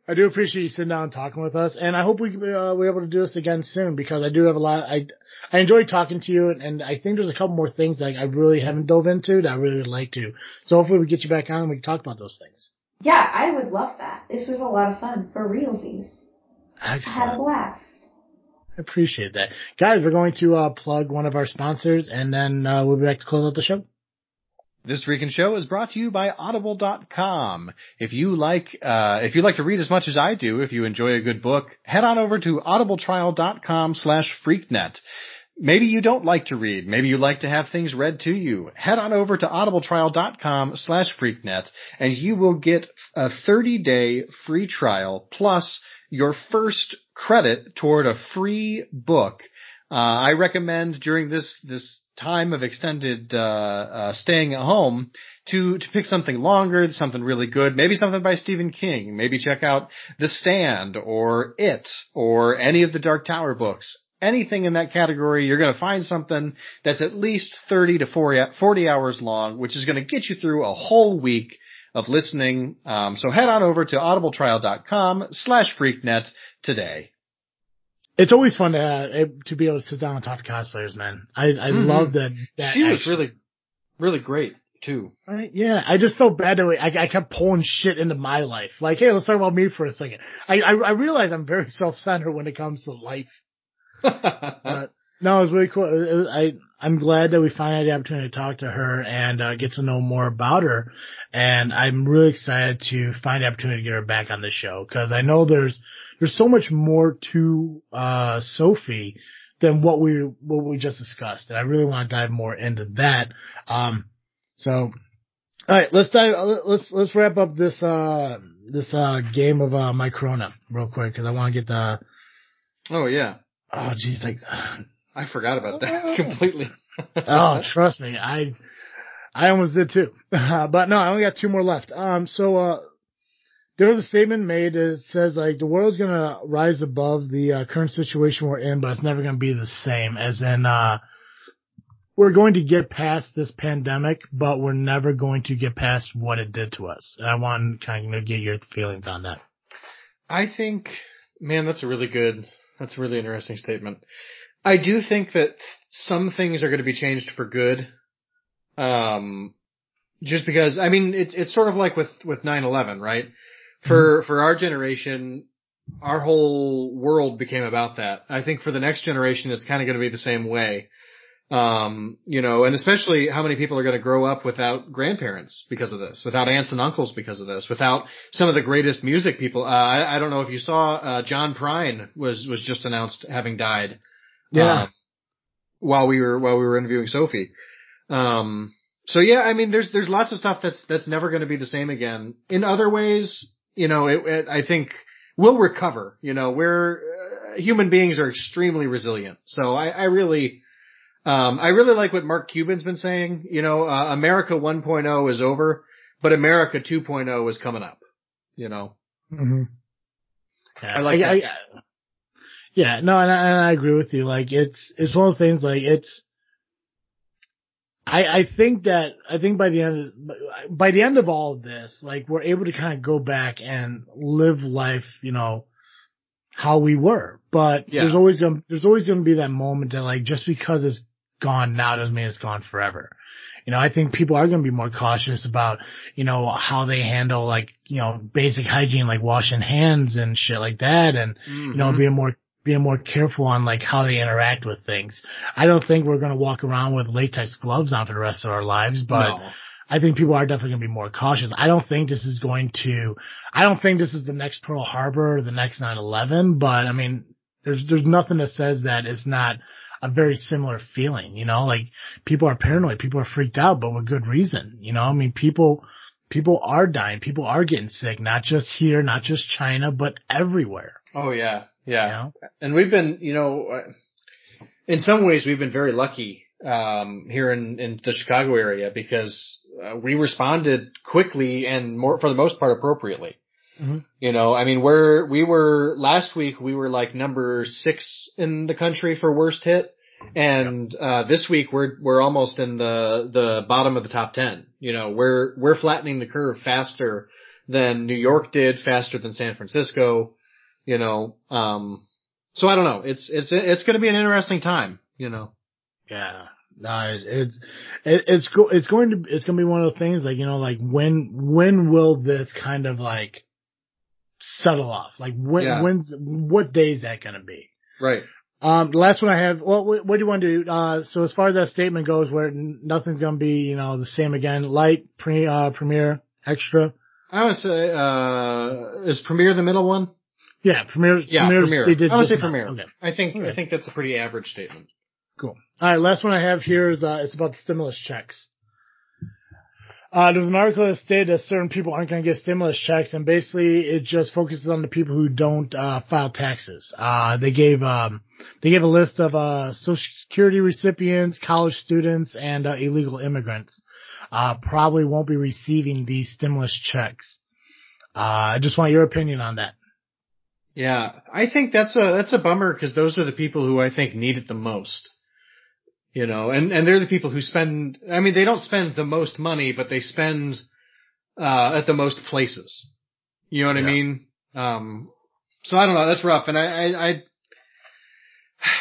[SPEAKER 2] I do appreciate you sitting down and talking with us, and I hope we uh, we're able to do this again soon because I do have a lot. I I enjoy talking to you, and, and I think there's a couple more things that I really haven't dove into that I really would like to. So hopefully we get you back on and we can talk about those things.
[SPEAKER 1] Yeah, I would love that. This was a lot of fun for realsies. I had a blast.
[SPEAKER 2] I appreciate that, guys. We're going to uh, plug one of our sponsors, and then uh, we'll be back to close out the show.
[SPEAKER 3] This Recon Show is brought to you by Audible.com. If you like, uh, if you like to read as much as I do, if you enjoy a good book, head on over to audibletrial.com slash freaknet. Maybe you don't like to read. Maybe you like to have things read to you. Head on over to audibletrial.com slash freaknet and you will get a 30 day free trial plus your first credit toward a free book. Uh, I recommend during this, this time of extended, uh, uh, staying at home to, to pick something longer, something really good, maybe something by Stephen King. Maybe check out The Stand or It or any of the Dark Tower books anything in that category, you're going to find something that's at least 30 to 40, 40 hours long, which is going to get you through a whole week of listening. Um, so head on over to audibletrial.com slash freaknet today.
[SPEAKER 2] It's always fun to uh, to be able to sit down and talk to cosplayers, man. I I
[SPEAKER 3] Mhm.
[SPEAKER 2] love that. that
[SPEAKER 3] she was
[SPEAKER 2] action.
[SPEAKER 3] really, really great too.
[SPEAKER 2] Right? Yeah, I just felt bad that way. I, I kept pulling shit into my life. Like, hey, let's talk about me for a second. I I, I realize I'm very <laughs> self centered when it comes to life. <laughs> But no, it was really cool. I I'm glad that we finally had the opportunity to talk to her and uh, get to know more about her. And I'm really excited to find the opportunity to get her back on the show because I know there's there's so much more to uh, Sophie than what we what we just discussed, and I really want to dive more into that. Um, so, all right, let's dive. Let's let's wrap up this uh this uh game of uh my Corona real quick because I want to get the
[SPEAKER 3] oh yeah.
[SPEAKER 2] oh geez like
[SPEAKER 3] I forgot about that <laughs> completely.
[SPEAKER 2] oh, trust me, I I almost did too. <laughs> but no, I only got two more left. Um, so uh, there was a statement made that says like the world's gonna rise above the uh, current situation we're in, but it's never gonna be the same. As in, uh, we're going to get past this pandemic, but we're never going to get past what it did to us. And I want to kind of get your feelings on that.
[SPEAKER 3] I think, man, that's a really good, that's a really interesting statement. I do think that some things are going to be changed for good. Um, just because, I mean, it's, it's sort of like with, with 9-11, right? For, for our generation, our whole world became about that. I think for the next generation, it's kind of going to be the same way. Um, you know, and especially how many people are going to grow up without grandparents because of this, without aunts and uncles because of this, without some of the greatest music people. Uh, I, I don't know if you saw, uh, John Prine was, was just announced having died.
[SPEAKER 2] Yeah.
[SPEAKER 3] um, while we were, while we were interviewing Sophie. Um, so yeah, I mean, there's, there's lots of stuff that's, that's never going to be the same again. In other ways, you know, it, it, I think we'll recover, you know, we're, uh, human beings are extremely resilient. So I, I really, um, I really like what Mark Cuban's been saying. You know, uh, America 1.0 is over, but America 2.0 is coming up. You know,
[SPEAKER 2] Mm-hmm. Yeah,
[SPEAKER 3] I like that.
[SPEAKER 2] yeah, no, and I, and I agree with you. Like, it's it's one of the things. Like, it's. I I think that I think by the end by the end of all of this, like we're able to kind of go back and live life, you know, how we were. But
[SPEAKER 3] Yeah.
[SPEAKER 2] there's always there's always going to be that moment that like just because it's gone now doesn't mean it's gone forever. You know, I think people are going to be more cautious about, you know, how they handle like, you know, basic hygiene, like washing hands and shit like that. And, you know,
[SPEAKER 3] Mhm.
[SPEAKER 2] being more, being more careful on like how they interact with things. I don't think we're going to walk around with latex gloves on for the rest of our lives, but
[SPEAKER 3] No.
[SPEAKER 2] I think people are definitely going to be more cautious. I don't think this is going to, I don't think this is the next Pearl Harbor or the next 9-11, but I mean, there's, there's nothing that says that it's not a very similar feeling, you know, like people are paranoid, people are freaked out, but with good reason, you know, I mean, people, people are dying, people are getting sick, not just here, not just China, but everywhere,
[SPEAKER 3] Oh yeah.
[SPEAKER 2] You
[SPEAKER 3] Yeah.
[SPEAKER 2] know?
[SPEAKER 3] and we've been, you know, uh, in some ways we've been very lucky um, here in in the Chicago area because uh, we responded quickly and more for the most part appropriately.
[SPEAKER 2] Mhm.
[SPEAKER 3] You know, I mean, we're we were last week we were like number six in the country for worst hit, and uh, this week we're we're almost in the the bottom of the top ten. You know, we're we're flattening the curve faster than New York did, faster than San Francisco, you know, um, so I don't know. It's, it's, it's going to be an interesting time, you know.
[SPEAKER 2] Yeah. No, it's it, it's go, it's going to it's going to be one of the things like you know like when when will this kind of like settle off like when
[SPEAKER 3] Yeah.
[SPEAKER 2] when's what day is that going to be
[SPEAKER 3] Right.
[SPEAKER 2] um the last one I have well what, what do you want to do uh so as far as that statement goes where nothing's going to be you know the same again light pre uh premier extra
[SPEAKER 3] I would say, uh, is Premier the middle one?
[SPEAKER 2] Yeah premier
[SPEAKER 3] Yeah,
[SPEAKER 2] premier,
[SPEAKER 3] Premier.
[SPEAKER 2] they did
[SPEAKER 3] I would say
[SPEAKER 2] enough.
[SPEAKER 3] Premier.
[SPEAKER 2] okay
[SPEAKER 3] I think, I think that's a pretty average statement.
[SPEAKER 2] Cool. All right, last one I have here is uh, it's about the stimulus checks. Uh, there was an article that stated that certain people aren't going to get stimulus checks, and basically it just focuses on the people who don't uh, file taxes. Uh, they gave um, they gave a list of uh, Social Security recipients, college students, and uh, illegal immigrants. Uh, probably won't be receiving these stimulus checks. Uh, I just want your opinion on that.
[SPEAKER 3] Yeah, I think that's a that's a bummer because those are the people who I think need it the most. You know, and and they're the people who spend. I mean, they don't spend the most money, but they spend uh at the most places. You know what I mean? Um, so I don't know. That's rough, and I, I, I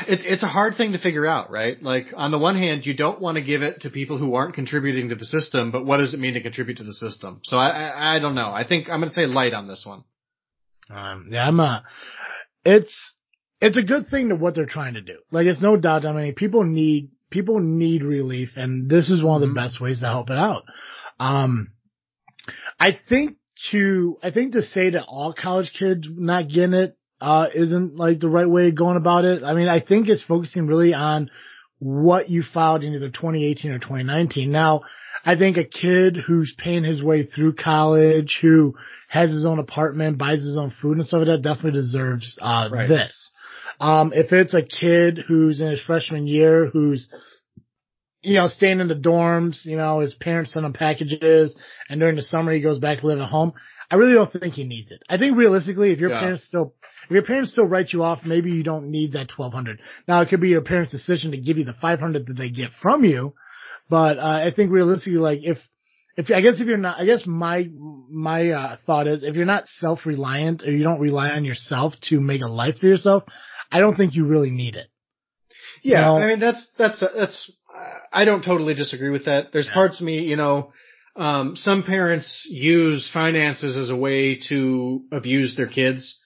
[SPEAKER 3] it's it's a hard thing to figure out, right? Like on the one hand, you don't want to give it to people who aren't contributing to the system, but what does it mean to contribute to the system? So I I, I don't know. I think I'm going to say light on this one.
[SPEAKER 2] Um, yeah, I'm uh it's, it's a good thing to what they're trying to do. Like, it's no doubt, I mean, people need, people need relief and this is one of the best ways to help it out. Um, I think to, I think to say that all college kids not getting it, uh, isn't like the right way of going about it. I mean, I think it's focusing really on what you filed in either 2018 or 2019. Now, I think a kid who's paying his way through college, who has his own apartment, buys his own food and stuff like that, definitely deserves uh,
[SPEAKER 3] Right.
[SPEAKER 2] this. Um, if it's a kid who's in his freshman year, who's you know staying in the dorms, you know his parents send him packages, and during the summer he goes back to live at home. I really don't think he needs it. I think realistically, if your
[SPEAKER 3] Yeah.
[SPEAKER 2] parents still if your parents still write you off, maybe you don't need that twelve hundred. Now it could be your parents' decision to give you the five hundred that they get from you, but uh, I think realistically, like if if I guess if you're not, I guess my my uh, thought is if you're not self reliant or you don't rely on yourself to make a life for yourself, I don't think you really need it.
[SPEAKER 3] Yeah,
[SPEAKER 2] No.
[SPEAKER 3] I mean that's that's that's I don't totally disagree with that. There's
[SPEAKER 2] Yeah.
[SPEAKER 3] parts of me, you know, um, some parents use finances as a way to abuse their kids.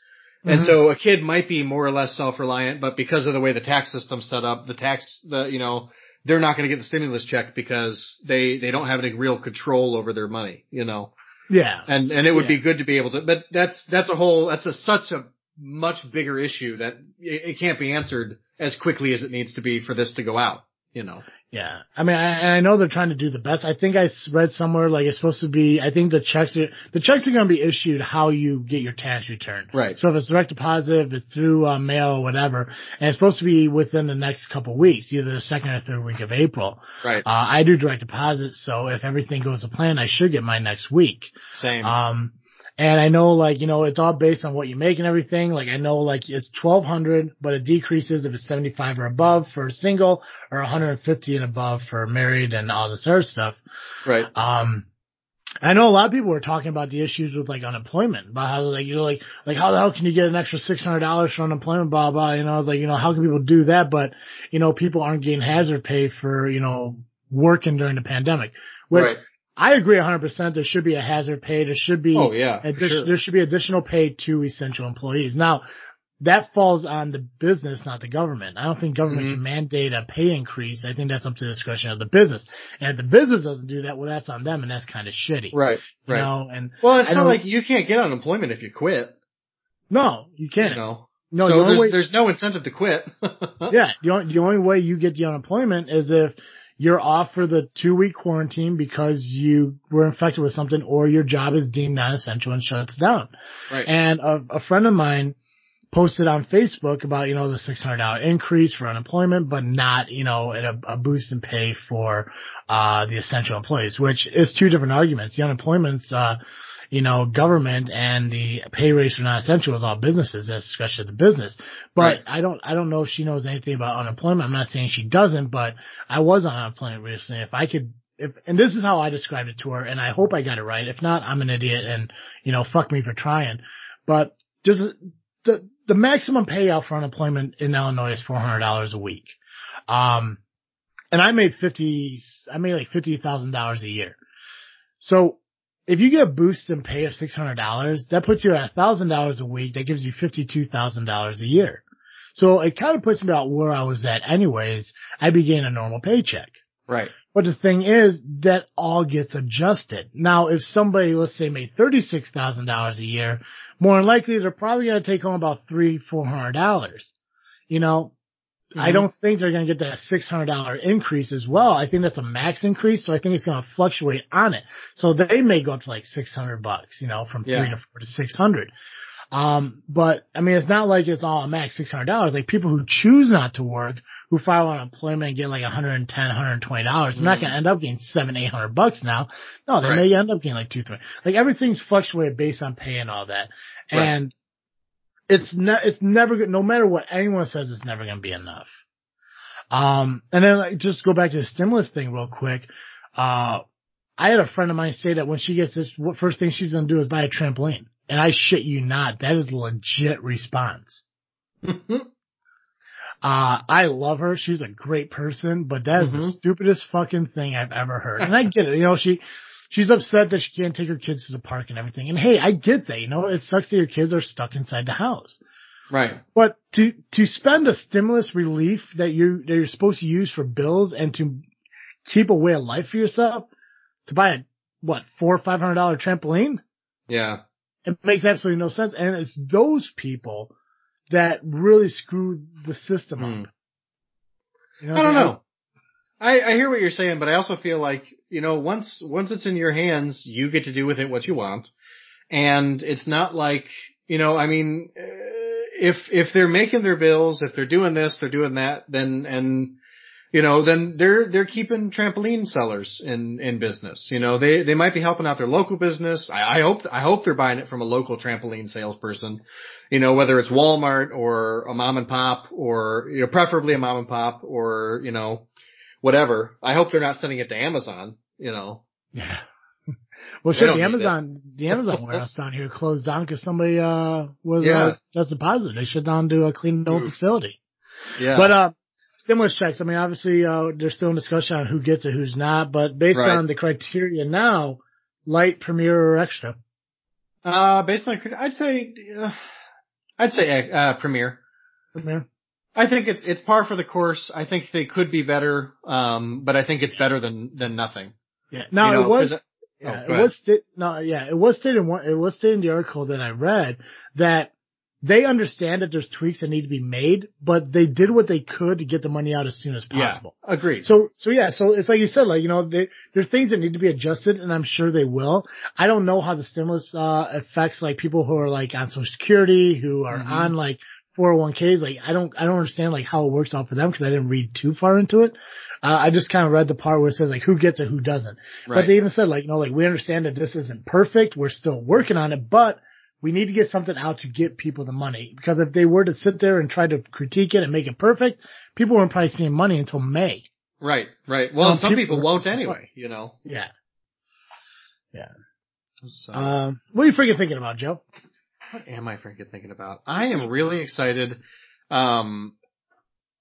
[SPEAKER 3] And
[SPEAKER 2] Mhm.
[SPEAKER 3] so a kid might be more or less self-reliant, but because of the way the tax system's set up, the tax, the, you know, they're not going to get the stimulus check because they, they don't have any real control over their money, you know,
[SPEAKER 2] Yeah,
[SPEAKER 3] and, and it would be good to be able to, but that's, that's a whole, that's a, such a much bigger issue that it, it can't be answered as quickly as it needs to be for this to go out, you know.
[SPEAKER 2] Yeah, I mean, I, and I know they're trying to do the best. I think I read somewhere like it's supposed to be. I think the checks are the checks are going to be issued how you get your tax return.
[SPEAKER 3] Right.
[SPEAKER 2] So if it's direct deposit, if it's through uh, mail or whatever, and it's supposed to be within the next couple weeks, either the second or third week of April.
[SPEAKER 3] Right.
[SPEAKER 2] Uh, I do direct deposit, so if everything goes to plan, I should get mine next week.
[SPEAKER 3] Same.
[SPEAKER 2] Um, and I know like, you know, it's all based on what you make and everything. Like I know like it's 1200, but it decreases if it's 75 or above for single or 150 and above for married and all this other stuff.
[SPEAKER 3] right.
[SPEAKER 2] Um, I know a lot of people were talking about the issues with like unemployment, about how like you know like like how the hell can you get an extra six hundred dollars for unemployment, blah blah. You know, like you know how can people do that? But you know people aren't getting hazard pay for you know working during the pandemic, which
[SPEAKER 3] right.
[SPEAKER 2] I agree 100%. There should be a hazard pay. There should be,
[SPEAKER 3] Oh yeah.
[SPEAKER 2] addi-
[SPEAKER 3] sure.
[SPEAKER 2] there should be additional pay to essential employees. Now, that falls on the business, not the government. I don't think government
[SPEAKER 3] Mhm.
[SPEAKER 2] can mandate a pay increase. I think that's up to the discretion of the business. And if the business doesn't do that, well, that's on them, and that's kind of shitty.
[SPEAKER 3] Right.
[SPEAKER 2] You
[SPEAKER 3] Right.
[SPEAKER 2] know, and
[SPEAKER 3] Well, it's not like you can't get unemployment if you quit.
[SPEAKER 2] no, you can't.
[SPEAKER 3] You know.
[SPEAKER 2] No,
[SPEAKER 3] so
[SPEAKER 2] the
[SPEAKER 3] there's,
[SPEAKER 2] way,
[SPEAKER 3] there's no incentive to quit. <laughs>
[SPEAKER 2] yeah, the only, the only way you get the unemployment is if you're off for the two week quarantine because you were infected with something or your job is deemed non-essential and shuts down.
[SPEAKER 3] Right.
[SPEAKER 2] And a, a friend of mine posted on Facebook about, you know, the $600 increase for unemployment, but not, you know, a, a boost in pay for, uh, the essential employees, which is two different arguments. The unemployment's, uh, you know, government and the pay raise are not essential with all businesses, that's discretion of the business. But
[SPEAKER 3] Right.
[SPEAKER 2] I don't, I don't know if she knows anything about unemployment. I'm not saying she doesn't, but I was on unemployment recently. If I could, if, and this is how I described it to her, and I hope I got it right. If not, I'm an idiot and, you know, fuck me for trying. But just the, the maximum payout for unemployment in Illinois is $400 a week. Um, and I made 50, I made like $50,000 a year. So if you get a boost in pay of $600, that puts you at $1,000 a week. That gives you $52,000 a year. So it kind of puts me about where I was at anyways. I began a normal paycheck.
[SPEAKER 3] Right.
[SPEAKER 2] But the thing is, that all gets adjusted. Now, if somebody, let's say, made thirty-six thousand dollars a year, more than likely they're probably going to take home about three, four hundred dollars. You know, mm-hmm. I don't think they're going to get that six hundred dollar increase as well. I think that's a max increase, so I think it's going to fluctuate on it. So they may go up to like six hundred bucks, you know, from yeah. three to four to six hundred. Um, but I mean, it's not like it's all a max $600. Like people who choose not to work, who file unemployment and get like $110, $120, dollars they're not going to end up getting seven, 800 bucks now. No, they right. may end up getting like two, three. Like everything's fluctuated based on pay and all that. Right. And it's ne- it's never good, no matter what anyone says, it's never going to be enough. Um, and then like, just go back to the stimulus thing real quick. Uh, I had a friend of mine say that when she gets this, what first thing she's going to do is buy a trampoline. And I shit you not, that is a legit response. uh, I love her. She's a great person, but that is mm-hmm. the stupidest fucking thing I've ever heard. And I get it. You know, she, she's upset that she can't take her kids to the park and everything. And hey, I get that. You know, it sucks that your kids are stuck inside the house.
[SPEAKER 3] Right.
[SPEAKER 2] But to, to spend a stimulus relief that you, that you're supposed to use for bills and to keep a way of life for yourself, to buy a, what, four or five hundred dollar trampoline?
[SPEAKER 3] Yeah.
[SPEAKER 2] It makes absolutely no sense. And it's those people that really screw the system mm. up.
[SPEAKER 3] You know, I don't know. I, I hear what you're saying, but I also feel like, you know, once, once it's in your hands, you get to do with it what you want. And it's not like, you know, I mean, uh, if, if they're making their bills, if they're doing this, they're doing that, then, and, you know, then they're they're keeping trampoline sellers in in business. You know, they they might be helping out their local business. I, I hope I hope they're buying it from a local trampoline salesperson. You know, whether it's Walmart or a mom and pop or you know, preferably a mom and pop or you know, whatever. I hope they're not sending it to Amazon. You know.
[SPEAKER 2] Yeah. <laughs> Well, shit, the Amazon, the Amazon <laughs> warehouse down here closed down because somebody, uh, was, yeah. uh, tested positive. They shut down to a clean old facility. Yeah. But, uh, stimulus checks. I mean, obviously, uh, there's still a discussion on who gets it, who's not, but based right. on the criteria now, light, premier, or extra.
[SPEAKER 3] Uh, based on, I'd say, uh, I'd say, uh, premier.
[SPEAKER 2] Premier.
[SPEAKER 3] I think it's, it's par for the course. I think they could be better, um, but I think it's better than, than nothing.
[SPEAKER 2] Yeah. Now you know, it was, yeah, oh, it was, sta- no, yeah, it was stated in one, it was stated in the article that I read that they understand that there's tweaks that need to be made, but they did what they could to get the money out as soon as possible.
[SPEAKER 3] Yeah, agreed.
[SPEAKER 2] So, so yeah, so it's like you said, like, you know, they, there's things that need to be adjusted and I'm sure they will. I don't know how the stimulus, uh, affects like people who are like on social security, who are mm-hmm. on like 401ks. Like, I don't, I don't understand like how it works out for them because I didn't read too far into it. Uh, I just kind of read the part where it says like who gets it, who doesn't. Right. But they even said like, you know, like we understand that this isn't perfect. We're still working on it, but we need to get something out to get people the money because if they were to sit there and try to critique it and make it perfect, people weren't probably seeing money until May.
[SPEAKER 3] Right, right. Well, um, some people, people won't anyway, you know.
[SPEAKER 2] Yeah. Yeah. So. Um, what are you freaking thinking about, Joe?
[SPEAKER 3] What am I freaking thinking about? I am really excited. Um,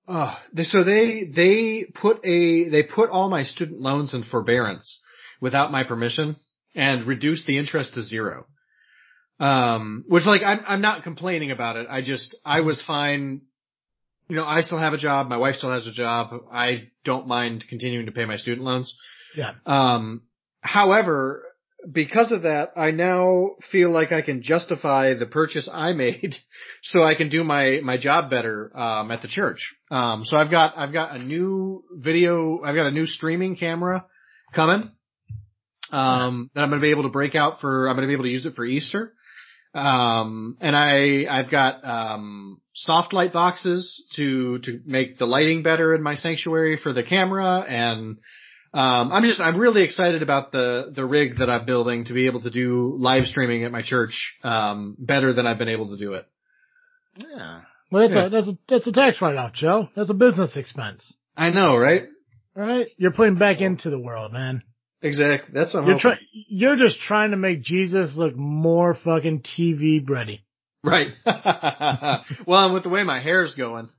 [SPEAKER 3] uh, so they, they put a, they put all my student loans in forbearance without my permission and reduced the interest to zero. Um, which like I'm I'm not complaining about it. I just I was fine. You know, I still have a job. My wife still has a job. I don't mind continuing to pay my student loans.
[SPEAKER 2] Yeah.
[SPEAKER 3] Um, however, because of that, I now feel like I can justify the purchase I made <laughs> so I can do my, my job better, um, at the church. Um, so I've got, I've got a new video, I've got a new streaming camera coming, um, that I'm going to be able to break out for, I'm going to be able to use it for Easter. Um, and I, I've got, um, soft light boxes to, to make the lighting better in my sanctuary for the camera. And, um, I'm just, I'm really excited about the, the rig that I'm building to be able to do live streaming at my church, um, better than I've been able to do it.
[SPEAKER 2] Yeah. Well, that's yeah. a, that's a, that's a tax write-off, Joe. That's a business expense.
[SPEAKER 3] I know, right?
[SPEAKER 2] Right? You're putting back into the world, man.
[SPEAKER 3] Exactly. That's what I'm
[SPEAKER 2] You're
[SPEAKER 3] hoping.
[SPEAKER 2] trying. You're just trying to make Jesus look more fucking TV ready.
[SPEAKER 3] Right. <laughs> well, and with the way my hair's going.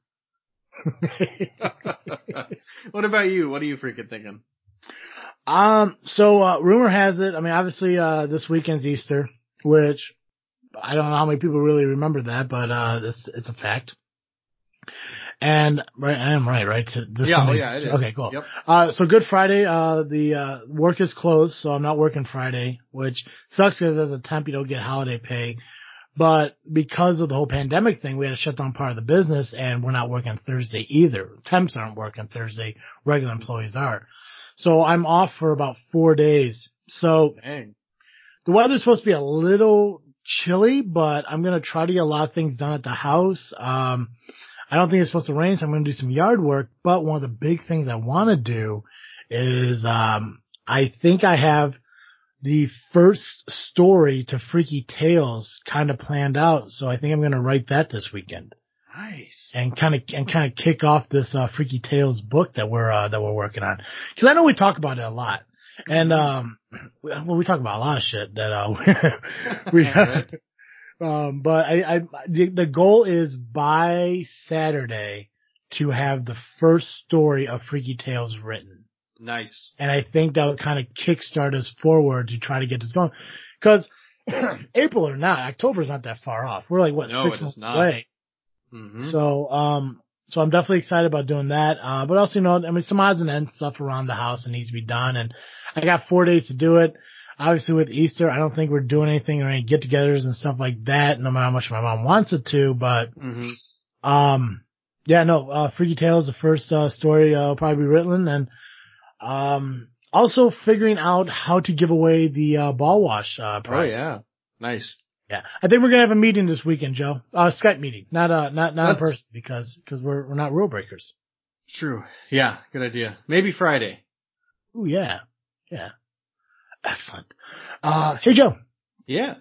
[SPEAKER 3] <laughs> <laughs> what about you? What are you freaking thinking?
[SPEAKER 2] Um. So uh, rumor has it. I mean, obviously, uh, this weekend's Easter, which I don't know how many people really remember that, but uh, it's it's a fact. And right, I am right, right? This
[SPEAKER 3] yeah, oh yeah, it
[SPEAKER 2] Easter.
[SPEAKER 3] is.
[SPEAKER 2] Okay, cool.
[SPEAKER 3] Yep.
[SPEAKER 2] Uh, so Good Friday, uh, the, uh, work is closed, so I'm not working Friday, which sucks because as a temp you don't get holiday pay. But because of the whole pandemic thing, we had to shut down part of the business and we're not working Thursday either. Temps aren't working Thursday, regular employees are. So I'm off for about four days. So
[SPEAKER 3] Dang.
[SPEAKER 2] the weather's supposed to be a little chilly, but I'm going to try to get a lot of things done at the house. Um, I don't think it's supposed to rain, so I'm going to do some yard work. But one of the big things I want to do is, um, I think I have the first story to Freaky Tales kind of planned out. So I think I'm going to write that this weekend
[SPEAKER 3] Nice.
[SPEAKER 2] and kind of, and kind of kick off this, uh, Freaky Tales book that we're, uh, that we're working on. Cause I know we talk about it a lot. And, um, we- well, we talk about a lot of shit that, uh, <laughs> we, <laughs> <laughs> um, but I, I, the, the goal is by Saturday to have the first story of Freaky Tales written.
[SPEAKER 3] Nice.
[SPEAKER 2] And I think that would kind of kickstart us forward to try to get this going. Cause <clears throat> April or not, October's not that far off. We're like, what,
[SPEAKER 3] No,
[SPEAKER 2] six
[SPEAKER 3] is
[SPEAKER 2] months
[SPEAKER 3] not.
[SPEAKER 2] away.
[SPEAKER 3] Hmm
[SPEAKER 2] So, um, so I'm definitely excited about doing that. Uh, but also, you know, I mean, some odds and ends stuff around the house that needs to be done. And I got four days to do it. Obviously with Easter, I don't think we're doing anything or any get togethers and stuff like that, no matter how much my mom wants it to, but,
[SPEAKER 3] hmm
[SPEAKER 2] um, yeah, no, uh, Freaky Tales, the first, uh, story, uh, will probably be written and, um, also figuring out how to give away the, uh, ball wash, uh,
[SPEAKER 3] Oh yeah. Nice.
[SPEAKER 2] Yeah, I think we're gonna have a meeting this weekend, Joe. Uh, Skype meeting, not uh, not not in person because because we're we're not rule breakers.
[SPEAKER 3] True. Yeah. Good idea. Maybe Friday.
[SPEAKER 2] Oh yeah, yeah, excellent. Uh, hey Joe,
[SPEAKER 3] Yes.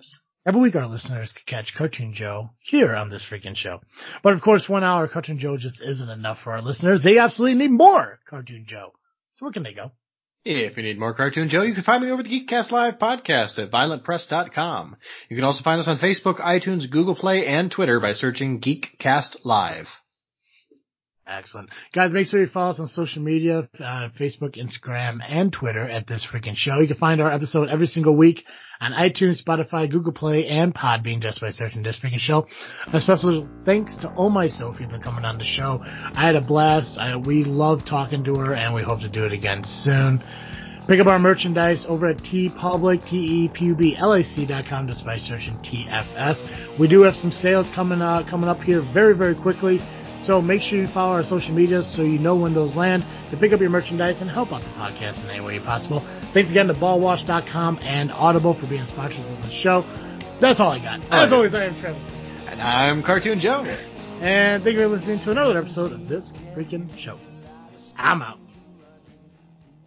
[SPEAKER 2] every week our listeners can catch Cartoon Joe here on this freaking show, but of course, one hour Cartoon Joe just isn't enough for our listeners. They absolutely need more Cartoon Joe. So where can they go?
[SPEAKER 3] If you need more Cartoon Joe, you can find me over the Geekcast Live podcast at violentpress.com. You can also find us on Facebook, iTunes, Google Play, and Twitter by searching Geekcast Live.
[SPEAKER 2] Excellent. Guys, make sure you follow us on social media, uh, Facebook, Instagram, and Twitter at This Freaking Show. You can find our episode every single week on iTunes, Spotify, Google Play, and Podbean just by searching This Freaking Show. A special thanks to Oh My Sophie for coming on the show. I had a blast. I, we love talking to her, and we hope to do it again soon. Pick up our merchandise over at TeePublic, T-E-P-U-B-L-A-C dot com just by searching TFS. We do have some sales coming, uh, coming up here very, very quickly. So make sure you follow our social media so you know when those land to pick up your merchandise and help out the podcast in any way possible. Thanks again to ballwash.com and Audible for being sponsors of the show. That's all I got. As
[SPEAKER 3] Okay.
[SPEAKER 2] always, I am Travis.
[SPEAKER 3] And I'm Cartoon Joe.
[SPEAKER 2] And thank you for listening to another episode of this freaking show. I'm out.